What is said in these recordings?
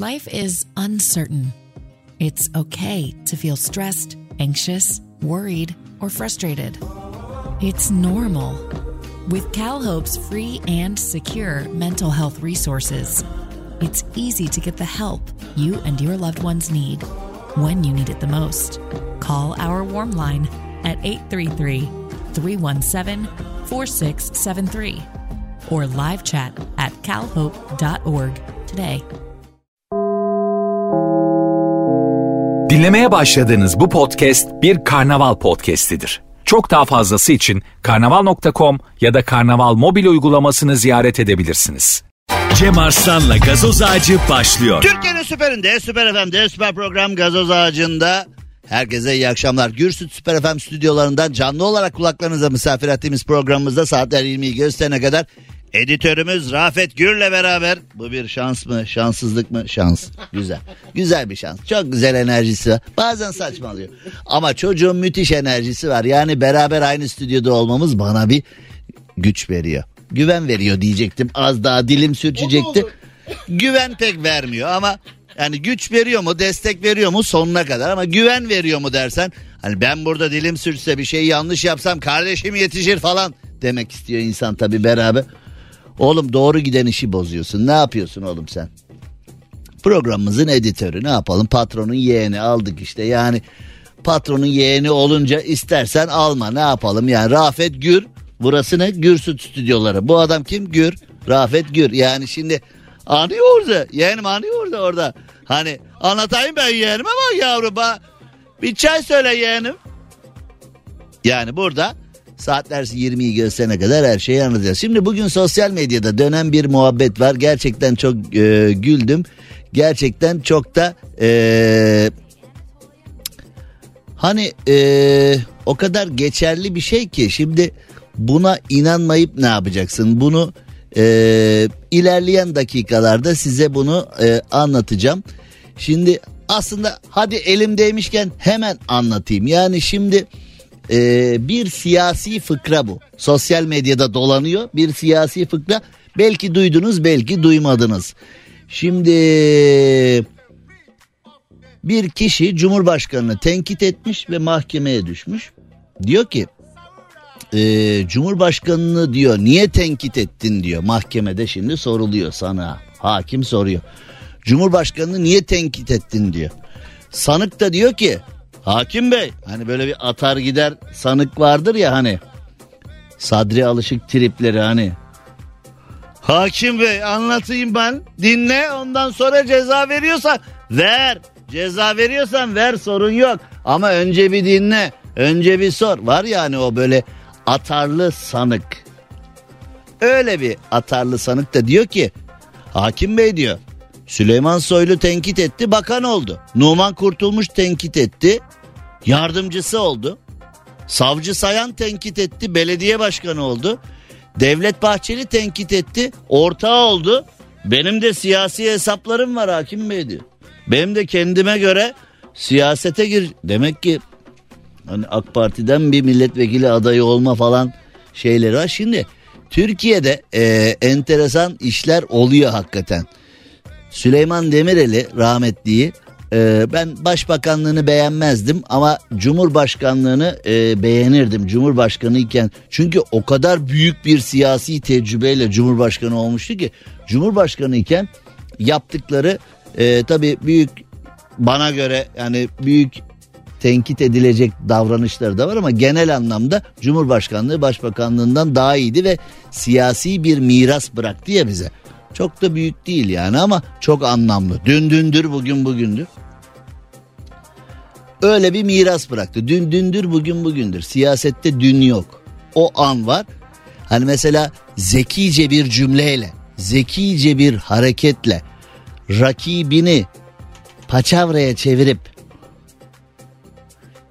Life is uncertain. It's okay to feel stressed, anxious, worried, or frustrated. It's normal. With CalHope's free and secure mental health resources, it's easy to get the help you and your loved ones need when you need it the most. Call our warm line at 833 317 4673 or live chat at calhope.org today. Dinlemeye başladığınız bu podcast bir karnaval podcastidir. Çok daha fazlası için karnaval.com ya da karnaval mobil uygulamasını ziyaret edebilirsiniz. Cem Arslan'la gazoz ağacı başlıyor. Türkiye'nin süperinde, süper FM'de, süper program Gazoz Ağacı'nda. Herkese iyi akşamlar. Gürsüt Süper FM stüdyolarından canlı olarak kulaklarınıza misafir ettiğimiz programımızda saatler 20'yi gösterene kadar editörümüz Rafet Gür'le beraber. Bu bir şans mı, şanssızlık mı? Şans. Güzel. Güzel bir şans. Çok güzel enerjisi var. Bazen saçmalıyor. Ama çocuğun müthiş enerjisi var. Yani beraber aynı stüdyoda olmamız bana bir güç veriyor. Güven veriyor diyecektim. Az daha dilim sürçecekti. Güven pek vermiyor ama yani güç veriyor mu, destek veriyor mu sonuna kadar ama güven veriyor mu dersen hani ben burada dilim sürçse bir şey yanlış yapsam kardeşim yetişir falan demek istiyor insan tabi beraber. Oğlum doğru giden işi bozuyorsun. Ne yapıyorsun oğlum sen? Programımızın editörü ne yapalım? Patronun yeğeni aldık işte. Yani patronun yeğeni olunca istersen alma ne yapalım? Yani Rafet Gür burası ne? Gürsüt stüdyoları. Bu adam kim? Gür. Rafet Gür. Yani şimdi anıyor orada. Yeğenim anıyor orada orada. Hani anlatayım ben yeğenime bak yavrum. Bir çay söyle yeğenim. Yani burada saatler 20'yi gösterene kadar her şeyi anlatacağız. Şimdi bugün sosyal medyada dönen bir muhabbet var. Gerçekten çok e, güldüm. Gerçekten çok da e, hani e, o kadar geçerli bir şey ki şimdi buna inanmayıp ne yapacaksın? Bunu e, ilerleyen dakikalarda size bunu e, anlatacağım. Şimdi aslında hadi elimdeymişken hemen anlatayım. Yani şimdi e, bir siyasi fıkra bu. Sosyal medyada dolanıyor bir siyasi fıkra. Belki duydunuz belki duymadınız. Şimdi bir kişi Cumhurbaşkanını tenkit etmiş ve mahkemeye düşmüş. Diyor ki e, Cumhurbaşkanını diyor niye tenkit ettin diyor mahkemede şimdi soruluyor sana hakim soruyor. Cumhurbaşkanını niye tenkit ettin diyor. Sanık da diyor ki hakim bey hani böyle bir atar gider sanık vardır ya hani Sadri alışık tripleri hani. Hakim bey anlatayım ben dinle ondan sonra ceza veriyorsan ver. Ceza veriyorsan ver sorun yok ama önce bir dinle önce bir sor var yani o böyle atarlı sanık. Öyle bir atarlı sanık da diyor ki hakim bey diyor Süleyman Soylu tenkit etti bakan oldu. Numan Kurtulmuş tenkit etti yardımcısı oldu. Savcı Sayan tenkit etti belediye başkanı oldu. Devlet Bahçeli tenkit etti ortağı oldu. Benim de siyasi hesaplarım var hakim bey diyor. Benim de kendime göre siyasete gir. Demek ki hani AK Parti'den bir milletvekili adayı olma falan şeyleri var. Şimdi Türkiye'de e, enteresan işler oluyor hakikaten. Süleyman Demirel'i rahmetliyi e, ben başbakanlığını beğenmezdim ama cumhurbaşkanlığını e, beğenirdim cumhurbaşkanı iken. Çünkü o kadar büyük bir siyasi tecrübeyle cumhurbaşkanı olmuştu ki cumhurbaşkanı iken yaptıkları e, tabii büyük bana göre yani büyük tenkit edilecek davranışları da var ama genel anlamda Cumhurbaşkanlığı Başbakanlığından daha iyiydi ve siyasi bir miras bıraktı ya bize. Çok da büyük değil yani ama çok anlamlı. Dün dündür bugün bugündür. Öyle bir miras bıraktı. Dün dündür bugün bugündür. Siyasette dün yok. O an var. Hani mesela zekice bir cümleyle, zekice bir hareketle rakibini paçavraya çevirip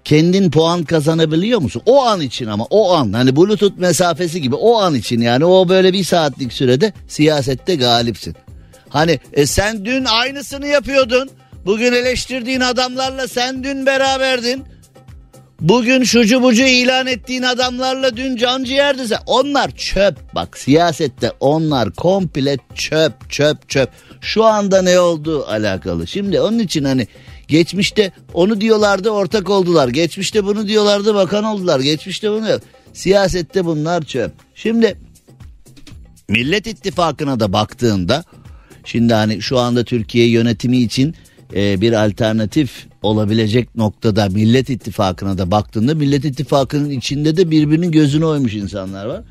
kendin puan kazanabiliyor musun? O an için ama o an hani bluetooth mesafesi gibi o an için yani o böyle bir saatlik sürede siyasette galipsin. Hani e, sen dün aynısını yapıyordun. Bugün eleştirdiğin adamlarla sen dün beraberdin. Bugün şucu bucu ilan ettiğin adamlarla dün can ciğerdi sen. Onlar çöp bak siyasette onlar komple çöp çöp çöp. Şu anda ne olduğu alakalı. Şimdi onun için hani geçmişte onu diyorlardı ortak oldular. Geçmişte bunu diyorlardı bakan oldular. Geçmişte bunu siyasette bunlar çöp. Şimdi Millet İttifakı'na da baktığında şimdi hani şu anda Türkiye yönetimi için e, bir alternatif olabilecek noktada Millet İttifakı'na da baktığında Millet İttifakı'nın içinde de birbirinin gözünü oymuş insanlar var.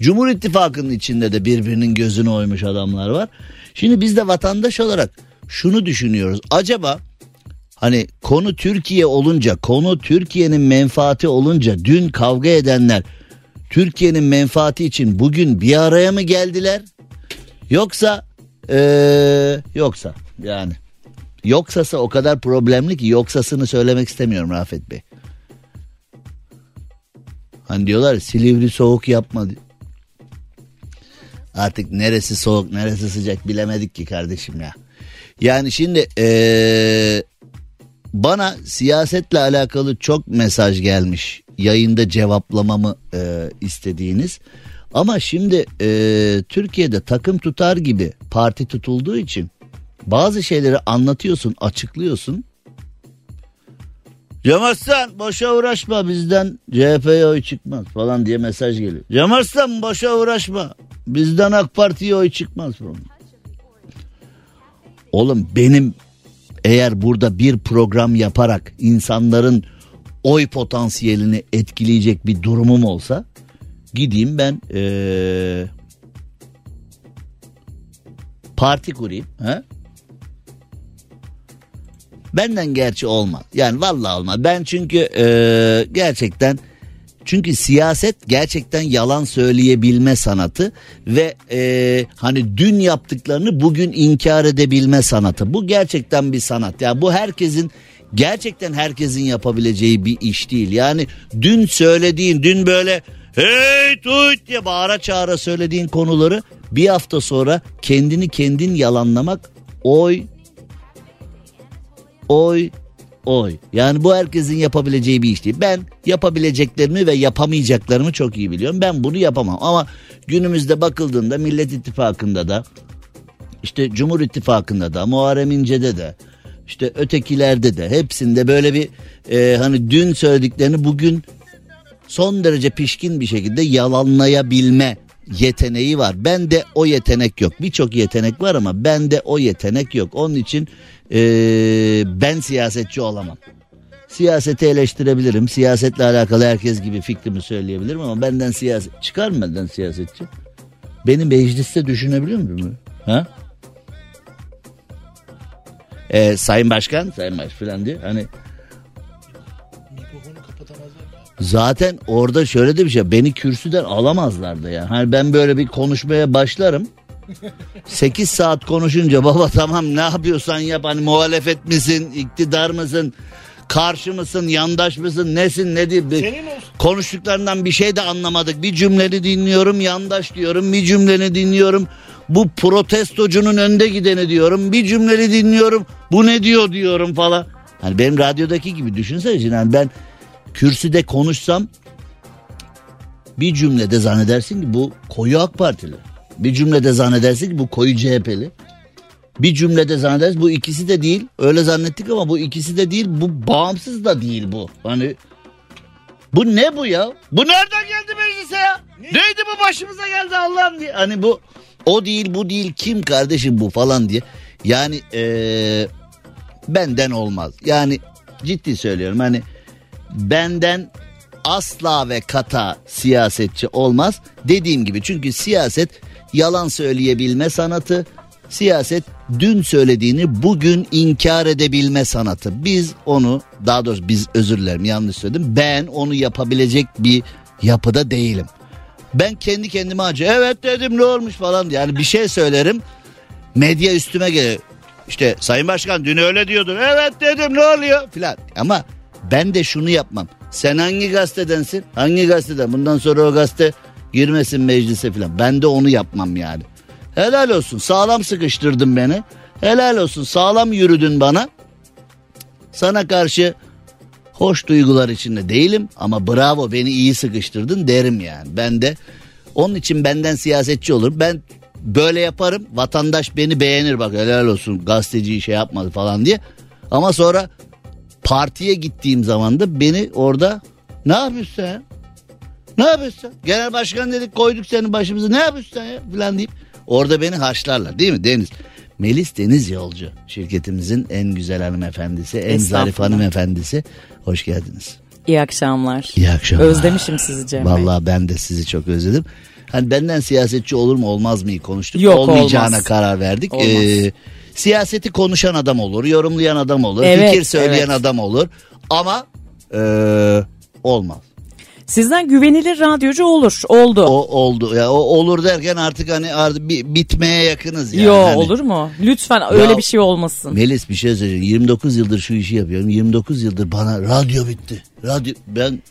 Cumhur İttifakı'nın içinde de birbirinin gözünü oymuş adamlar var. Şimdi biz de vatandaş olarak şunu düşünüyoruz. Acaba hani konu Türkiye olunca, konu Türkiye'nin menfaati olunca dün kavga edenler Türkiye'nin menfaati için bugün bir araya mı geldiler? Yoksa ee, yoksa yani yoksası o kadar problemli ki yoksasını söylemek istemiyorum Rafet Bey. Hani diyorlar Silivri soğuk yapma. Artık neresi soğuk neresi sıcak bilemedik ki kardeşim ya. Yani şimdi ee, bana siyasetle alakalı çok mesaj gelmiş yayında cevaplamamı e, istediğiniz. Ama şimdi e, Türkiye'de takım tutar gibi parti tutulduğu için bazı şeyleri anlatıyorsun, açıklıyorsun. Cem Arslan boşa uğraşma bizden CHP'ye oy çıkmaz falan diye mesaj geliyor. Cem Arslan boşa uğraşma bizden AK Parti'ye oy çıkmaz falan. Oğlum benim eğer burada bir program yaparak insanların oy potansiyelini etkileyecek bir durumum olsa gideyim ben ee, parti kurayım. He? Benden gerçi olmaz. Yani vallahi olmaz. Ben çünkü ee, gerçekten çünkü siyaset gerçekten yalan söyleyebilme sanatı ve e, hani dün yaptıklarını bugün inkar edebilme sanatı. Bu gerçekten bir sanat. Ya yani bu herkesin gerçekten herkesin yapabileceği bir iş değil. Yani dün söylediğin, dün böyle hey tut diye bağıra çağıra söylediğin konuları bir hafta sonra kendini kendin yalanlamak oy oy oy. Yani bu herkesin yapabileceği bir iş değil. Ben yapabileceklerimi ve yapamayacaklarımı çok iyi biliyorum. Ben bunu yapamam ama günümüzde bakıldığında Millet İttifakı'nda da işte Cumhur İttifakı'nda da Muharrem İnce'de de işte ötekilerde de hepsinde böyle bir e, hani dün söylediklerini bugün son derece pişkin bir şekilde yalanlayabilme yeteneği var. Ben de o yetenek yok. Birçok yetenek var ama ben de o yetenek yok. Onun için e, ben siyasetçi olamam. Siyaseti eleştirebilirim. Siyasetle alakalı herkes gibi fikrimi söyleyebilirim ama benden siyaset çıkar mı benden siyasetçi? Beni mecliste düşünebiliyor musun? Ha? Ee, Sayın Başkan, Sayın Başkan falan diyor. Hani Zaten orada şöyle de bir şey beni kürsüden alamazlardı ya. Hani ben böyle bir konuşmaya başlarım. 8 saat konuşunca baba tamam ne yapıyorsan yap hani muhalefet misin iktidar mısın karşı mısın yandaş mısın nesin ne diye bir, konuştuklarından bir şey de anlamadık. Bir cümleni dinliyorum yandaş diyorum bir cümleni dinliyorum bu protestocunun önde gideni diyorum bir cümleni dinliyorum bu ne diyor diyorum falan. Hani benim radyodaki gibi düşünsene yani ben kürsüde konuşsam bir cümlede zannedersin ki bu koyu AK Partili. Bir cümlede zannedersin ki bu koyu CHP'li. Bir cümlede zannedersin bu ikisi de değil. Öyle zannettik ama bu ikisi de değil. Bu bağımsız da değil bu. Hani bu ne bu ya? Bu nereden geldi meclise ya? Ne? Neydi bu başımıza geldi Allah'ım diye. Hani bu o değil bu değil kim kardeşim bu falan diye. Yani ee, benden olmaz. Yani ciddi söylüyorum hani benden asla ve kata siyasetçi olmaz. Dediğim gibi çünkü siyaset yalan söyleyebilme sanatı. Siyaset dün söylediğini bugün inkar edebilme sanatı. Biz onu daha doğrusu biz özür dilerim yanlış söyledim. Ben onu yapabilecek bir yapıda değilim. Ben kendi kendime acı evet dedim ne olmuş falan yani bir şey söylerim. Medya üstüme gelir. İşte Sayın Başkan dün öyle diyordun. Evet dedim ne oluyor filan. Ama ben de şunu yapmam. Sen hangi gazetedensin? Hangi gazeteden? Bundan sonra o gazete girmesin meclise falan. Ben de onu yapmam yani. Helal olsun sağlam sıkıştırdın beni. Helal olsun sağlam yürüdün bana. Sana karşı hoş duygular içinde değilim ama bravo beni iyi sıkıştırdın derim yani. Ben de onun için benden siyasetçi olur. Ben böyle yaparım. Vatandaş beni beğenir bak helal olsun gazeteci şey yapmadı falan diye. Ama sonra partiye gittiğim zaman da beni orada ne yapıyorsun sen? Ne yapıyorsun sen? Genel başkan dedik koyduk seni başımıza ne yapıyorsun sen ya falan deyip orada beni haşlarlar değil mi Deniz? Melis Deniz Yolcu şirketimizin en güzel hanımefendisi, en zarif hanımefendisi. Hoş geldiniz. İyi akşamlar. İyi akşamlar. Özlemişim sizi Cem Bey. Vallahi ben de sizi çok özledim. Hani benden siyasetçi olur mu olmaz mı konuştuk. Yok, Olmayacağına olmaz. karar verdik. Olmaz. Ee, siyaseti konuşan adam olur, yorumlayan adam olur, Evet, fikir söyleyen evet. adam olur. Ama ee, olmaz. Sizden güvenilir radyocu olur. Oldu. O oldu. Ya o olur derken artık hani artık bi- bitmeye yakınız yani. Yo Hani- olur mu? Lütfen öyle bir şey olmasın. Melis bir şey söyleyeceğim. 29 yıldır şu işi yapıyorum. 29 yıldır bana radyo bitti. Radyo ben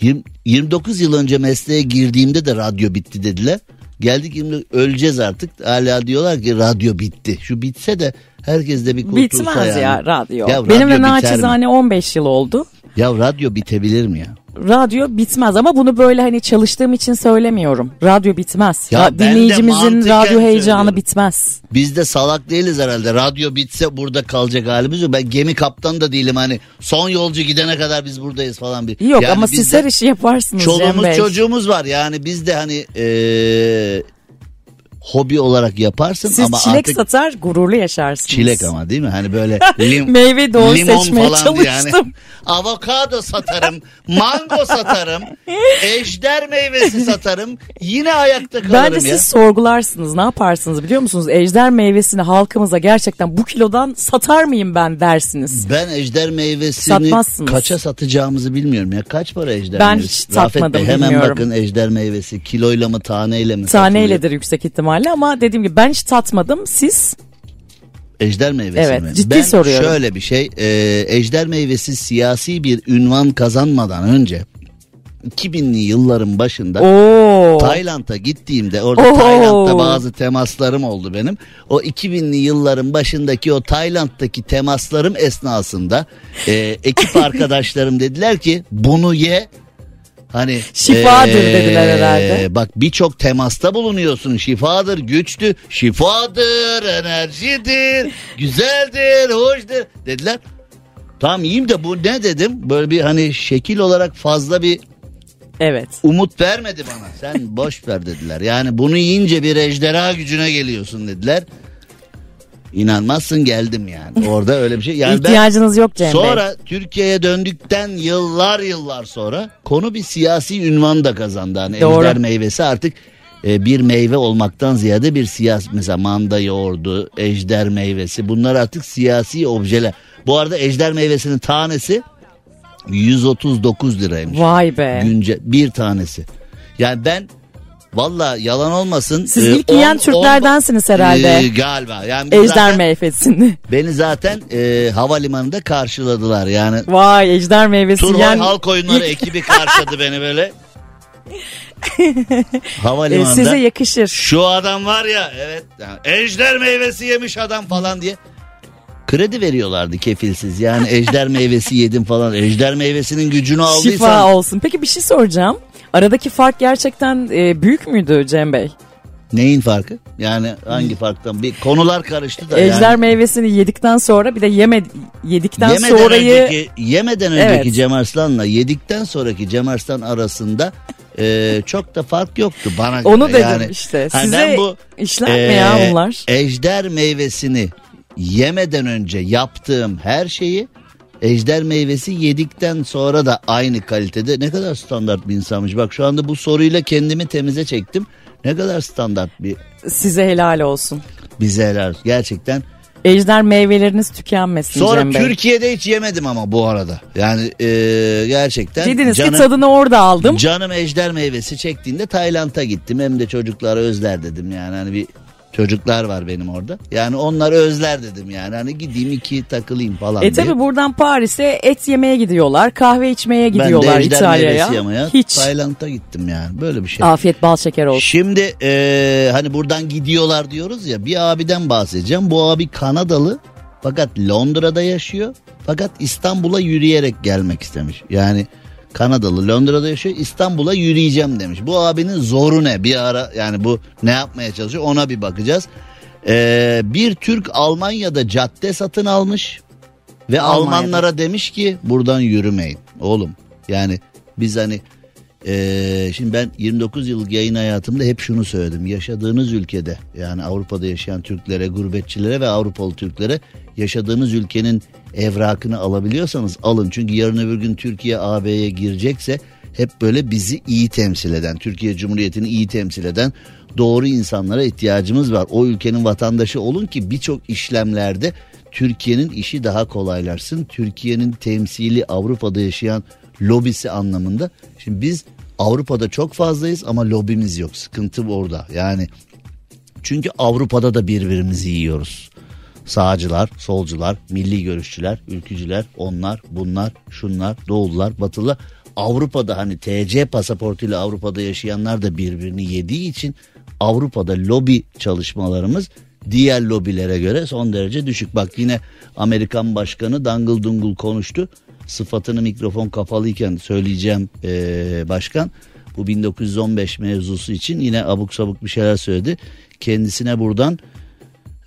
20 29 yıl önce mesleğe girdiğimde de radyo bitti dediler. Geldik 20 öleceğiz artık. Hala diyorlar ki radyo bitti. Şu bitse de herkes de bir kurtulsa Bitmez yani. ya radyo. Ya Benim radyo mi? naçizane 15 yıl oldu. Ya radyo bitebilir mi ya? Radyo bitmez ama bunu böyle hani çalıştığım için söylemiyorum. Radyo bitmez. Ya Ra- dinleyicimizin radyo heyecanı söylüyorum. bitmez. Biz de salak değiliz herhalde. Radyo bitse burada kalacak halimiz yok. Ben gemi kaptanı da değilim hani son yolcu gidene kadar biz buradayız falan bir. Yok Yani ama siz her işi yaparsınız Çoluğumuz çocuğumuz var yani biz de hani eee, hobi olarak yaparsın Siz ama çilek artık satar gururlu yaşarsınız. çilek ama değil mi? Hani böyle lim, Meyve doğru limon seçmeye falan diye yani. çalıştım. Avokado satarım, mango satarım, ejder meyvesi satarım. Yine ayakta kalırım Bence ya. siz sorgularsınız. Ne yaparsınız biliyor musunuz? Ejder meyvesini halkımıza gerçekten bu kilodan satar mıyım ben dersiniz. Ben ejder meyvesini Satmazsınız. kaça satacağımızı bilmiyorum ya. Kaç para ejder Ben meyvesi? hiç Rafet satmadım, Bey, hemen bilmiyorum. bakın ejder meyvesi kiloyla mı taneyle mi satılıyor? Taneyledir yüksek ihtimalle ama dediğim gibi ben hiç tatmadım. Siz Ejder meyvesi Evet, mi? ciddi ben soruyorum. şöyle bir şey. E, ejder meyvesi siyasi bir ünvan kazanmadan önce 2000'li yılların başında Oo. Tayland'a gittiğimde orada Oo. Tayland'da bazı temaslarım oldu benim. O 2000'li yılların başındaki o Tayland'daki temaslarım esnasında e, ekip arkadaşlarım dediler ki bunu ye Hani Şifadır dediler herhalde. Bak birçok temasta bulunuyorsun. Şifadır, güçtü, şifadır, enerjidir, güzeldir, hoştur dediler. Tamam yiyeyim de bu ne dedim? Böyle bir hani şekil olarak fazla bir Evet. umut vermedi bana. Sen boş ver dediler. Yani bunu yiyince bir ejderha gücüne geliyorsun dediler. İnanmazsın geldim yani. Orada öyle bir şey. Yani ben İhtiyacınız yok Cem Bey. sonra Türkiye'ye döndükten yıllar yıllar sonra konu bir siyasi ünvan da kazandı. Hani Doğru. ejder meyvesi artık e, bir meyve olmaktan ziyade bir siyasi mesela manda yoğurdu, ejder meyvesi bunlar artık siyasi objeler. Bu arada ejder meyvesinin tanesi 139 liraymış. Vay be. Günce bir tanesi. Yani ben valla yalan olmasın. Siz e, ilk yiyen on- Türklerdensiniz on- herhalde. e, galiba. Yani Ejder zaten meyvesini. Beni zaten e, havalimanında karşıladılar. Yani Vay ejder meyvesi Turhal yiyen. Halk Oyunları ekibi karşıladı beni böyle. E, Havalimanında. size yakışır. Şu adam var ya evet yani ejder meyvesi yemiş adam falan diye. Kredi veriyorlardı kefilsiz. Yani ejder meyvesi yedim falan. Ejder meyvesinin gücünü aldıysan. Şifa olsun. Peki bir şey soracağım. Aradaki fark gerçekten e, büyük müydü Cem Bey? Neyin farkı? Yani hangi farktan? Bir konular karıştı da. Ejder yani. meyvesini yedikten sonra bir de yeme yedikten Yemeden sonrayı önceki, yemeden önceki Evet. Cem Arslan'la yedikten sonraki Cem Arslan arasında e, çok da fark yoktu bana göre. onu dedim yani, işte. Size bu işler mi ya e, bunlar? Ejder meyvesini yemeden önce yaptığım her şeyi ejder meyvesi yedikten sonra da aynı kalitede ne kadar standart bir insanmış. Bak şu anda bu soruyla kendimi temize çektim. Ne kadar standart bir Size helal olsun. bize helal. Gerçekten Ejder meyveleriniz tükenmesin Sonra Cem Bey. Türkiye'de hiç yemedim ama bu arada. Yani e, gerçekten Dediniz canım, ki tadını orada aldım. canım ejder meyvesi çektiğinde Tayland'a gittim. Hem de çocukları özler dedim yani hani bir çocuklar var benim orada. Yani onlar özler dedim yani hani gideyim iki takılayım falan E diye. tabi buradan Paris'e et yemeye gidiyorlar, kahve içmeye ben de gidiyorlar İtalya'ya. meyvesi yemeye Hiç. Tayland'a gittim yani böyle bir şey. Afiyet bal şeker olsun. Şimdi e, hani buradan gidiyorlar diyoruz ya bir abiden bahsedeceğim. Bu abi Kanadalı fakat Londra'da yaşıyor. Fakat İstanbul'a yürüyerek gelmek istemiş. Yani Kanadalı Londra'da yaşıyor İstanbul'a yürüyeceğim demiş. Bu abinin zoru ne bir ara yani bu ne yapmaya çalışıyor ona bir bakacağız. Ee, bir Türk Almanya'da cadde satın almış ve Almanya'da. Almanlara demiş ki buradan yürümeyin oğlum. Yani biz hani ee, şimdi ben 29 yıllık yayın hayatımda hep şunu söyledim. Yaşadığınız ülkede yani Avrupa'da yaşayan Türklere, gurbetçilere ve Avrupalı Türklere yaşadığınız ülkenin evrakını alabiliyorsanız alın. Çünkü yarın öbür gün Türkiye AB'ye girecekse hep böyle bizi iyi temsil eden, Türkiye Cumhuriyeti'ni iyi temsil eden doğru insanlara ihtiyacımız var. O ülkenin vatandaşı olun ki birçok işlemlerde Türkiye'nin işi daha kolaylaşsın. Türkiye'nin temsili Avrupa'da yaşayan lobisi anlamında. Şimdi biz Avrupa'da çok fazlayız ama lobimiz yok. Sıkıntı orada. Yani çünkü Avrupa'da da birbirimizi yiyoruz. Sağcılar, solcular, milli görüşçüler, ülkücüler, onlar, bunlar, şunlar, doğullar, batılılar. Avrupa'da hani TC pasaportuyla Avrupa'da yaşayanlar da birbirini yediği için Avrupa'da lobi çalışmalarımız diğer lobilere göre son derece düşük. Bak yine Amerikan başkanı dangıl dungul konuştu. Sıfatını mikrofon kapalıyken söyleyeceğim eee, başkan. Bu 1915 mevzusu için yine abuk sabuk bir şeyler söyledi. Kendisine buradan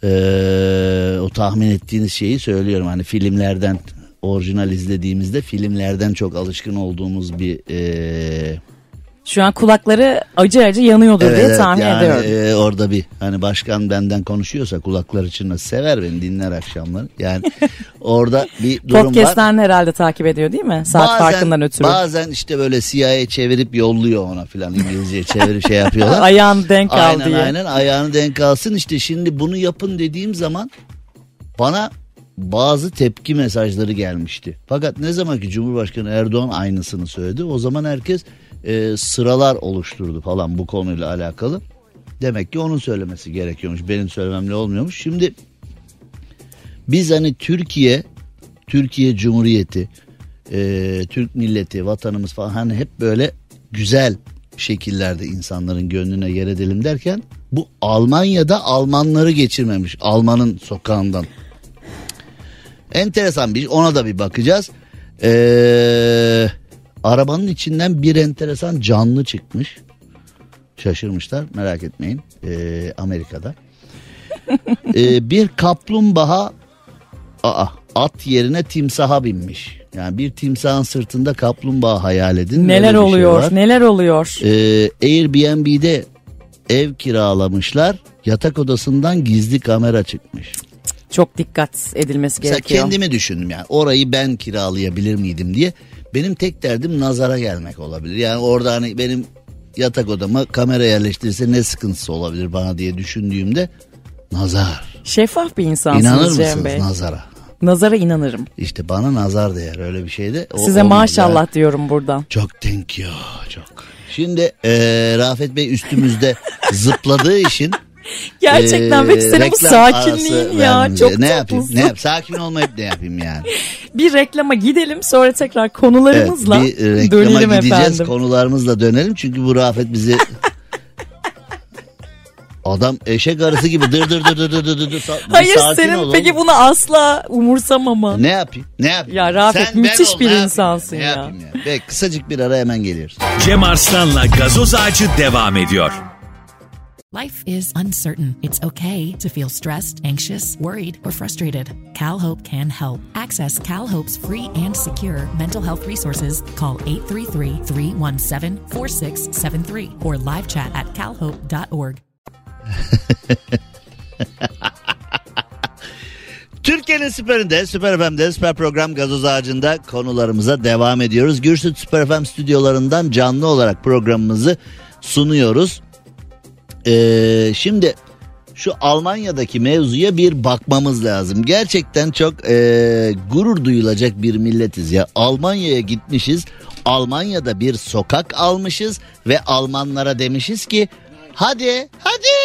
eee, o tahmin ettiğiniz şeyi söylüyorum. Hani filmlerden orijinal izlediğimizde filmlerden çok alışkın olduğumuz bir eee Şu an kulakları acı acı yanıyordur diye tahmin yani, ediyorum. e, orada bir hani başkan benden konuşuyorsa kulaklar için sever beni dinler akşamları. Yani orada bir durum var. Podcast'ten herhalde takip ediyor değil mi? Saat farkından ötürü. Bazen işte böyle CIA çevirip yolluyor ona filan İngilizce çevirip şey yapıyorlar. Ayağını denk al aynen diye. aynen ayağını denk alsın işte şimdi bunu yapın dediğim zaman bana bazı tepki mesajları gelmişti. Fakat ne zaman ki Cumhurbaşkanı Erdoğan aynısını söyledi o zaman herkes e, sıralar oluşturdu falan bu konuyla alakalı. Demek ki onun söylemesi gerekiyormuş benim söylememle olmuyormuş. Şimdi biz hani Türkiye, Türkiye Cumhuriyeti, e, Türk milleti, vatanımız falan hani hep böyle güzel şekillerde insanların gönlüne yer edelim derken bu Almanya'da Almanları geçirmemiş. Almanın sokağından. Enteresan bir ona da bir bakacağız. Ee, arabanın içinden bir enteresan canlı çıkmış. Şaşırmışlar merak etmeyin Ee, Amerika'da. Ee, bir kaplumbağa aa, at yerine timsaha binmiş. Yani bir timsahın sırtında kaplumbağa hayal edin. Öyle Neler bir şey oluyor? var. neler oluyor? Ee, Airbnb'de ev kiralamışlar. Yatak odasından gizli kamera çıkmış. Çok dikkat edilmesi Mesela gerekiyor. kendimi düşündüm yani orayı ben kiralayabilir miydim diye. Benim tek derdim nazara gelmek olabilir. Yani orada hani benim yatak odama kamera yerleştirirse ne sıkıntısı olabilir bana diye düşündüğümde nazar. Şeffaf bir insansınız İnanır Cem mısınız Bey. nazara? Nazara inanırım. İşte bana nazar değer öyle bir şeyde. O- Size maşallah yani. diyorum buradan. Çok thank you çok. Şimdi eee, Rafet Bey üstümüzde zıpladığı için Gerçekten ee, peki senin bu sakinliğin ya çok ne yapayım, ne yap, sakin olmayıp ne yapayım yani. bir reklama gidelim sonra tekrar konularımızla evet, bir reklama dönelim gideceğiz, efendim. Konularımızla dönelim çünkü bu Rafet bizi Adam eşek arısı gibi dır dır dır dır dır dır dır. Hayır senin ol, peki bunu asla umursamama. Ne yapayım? Ne yapayım? Ya Rafet Sen müthiş ol, bir ne insansın ne ya. Ne yapayım ya? Ve kısacık bir ara hemen geliyoruz. Cem Arslan'la gazoz ağacı devam ediyor. Life is uncertain. It's okay to feel stressed, anxious, worried, or frustrated. CalHope can help. Access CalHope's free and secure mental health resources. Call 833-317-4673 or live chat at calhope.org. Türkiye'nin süperinde, Süper FM'de, Süper Program Gazoz Ağacı'nda konularımıza devam ediyoruz. Gürsüt Süper FM stüdyolarından canlı olarak programımızı sunuyoruz. Ee, şimdi şu Almanya'daki mevzuya bir bakmamız lazım. Gerçekten çok ee, gurur duyulacak bir milletiz ya. Almanya'ya gitmişiz. Almanya'da bir sokak almışız ve Almanlara demişiz ki hadi hadi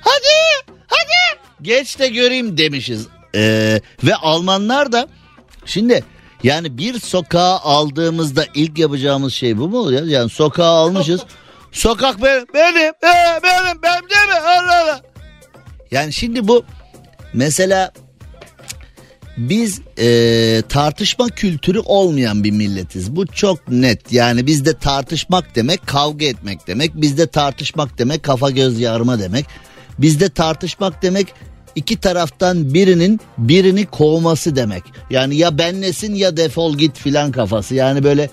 hadi hadi geç de göreyim demişiz. Ee, ve Almanlar da şimdi yani bir sokağa aldığımızda ilk yapacağımız şey bu mu oluyor? Yani sokağa almışız. Sokak benim, benim, benim, benim, benim değil mi? Allah Allah. Yani şimdi bu mesela biz e, tartışma kültürü olmayan bir milletiz. Bu çok net. Yani bizde tartışmak demek kavga etmek demek. Bizde tartışmak demek kafa göz yarma demek. Bizde tartışmak demek iki taraftan birinin birini kovması demek. Yani ya benlesin ya defol git filan kafası. Yani böyle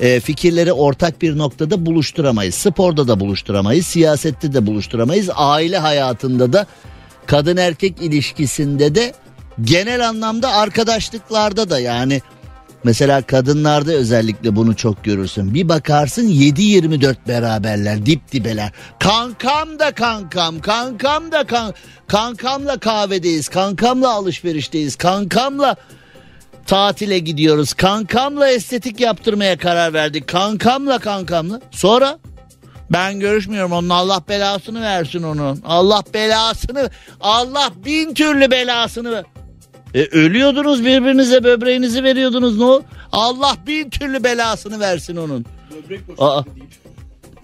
e, fikirleri ortak bir noktada buluşturamayız. Sporda da buluşturamayız, siyasette de buluşturamayız. Aile hayatında da kadın erkek ilişkisinde de genel anlamda arkadaşlıklarda da yani mesela kadınlarda özellikle bunu çok görürsün. Bir bakarsın 7-24 beraberler dip dibeler. Kankam da kankam kankam da kan kankamla kahvedeyiz kankamla alışverişteyiz kankamla tatile gidiyoruz kankamla estetik yaptırmaya karar verdik kankamla kankamla sonra ben görüşmüyorum onun Allah belasını versin onun. Allah belasını Allah bin türlü belasını. E, ölüyordunuz birbirinize böbreğinizi veriyordunuz ne? Allah bin türlü belasını versin onun. Aa,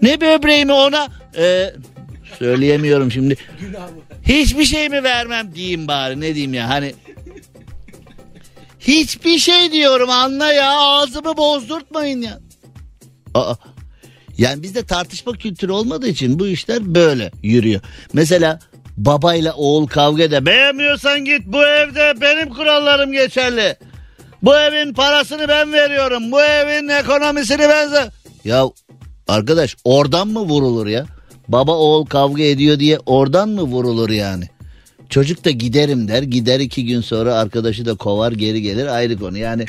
ne böbreği mi ona? E, söyleyemiyorum şimdi. Hiçbir şey mi vermem diyeyim bari ne diyeyim ya hani. Hiçbir şey diyorum anla ya ağzımı bozdurtmayın ya. Aa, yani bizde tartışma kültürü olmadığı için bu işler böyle yürüyor. Mesela babayla oğul kavga eder. Beğenmiyorsan git bu evde benim kurallarım geçerli. Bu evin parasını ben veriyorum. Bu evin ekonomisini ben... Ya arkadaş oradan mı vurulur ya? Baba oğul kavga ediyor diye oradan mı vurulur yani? Çocuk da giderim der. Gider iki gün sonra arkadaşı da kovar geri gelir ayrı konu. Yani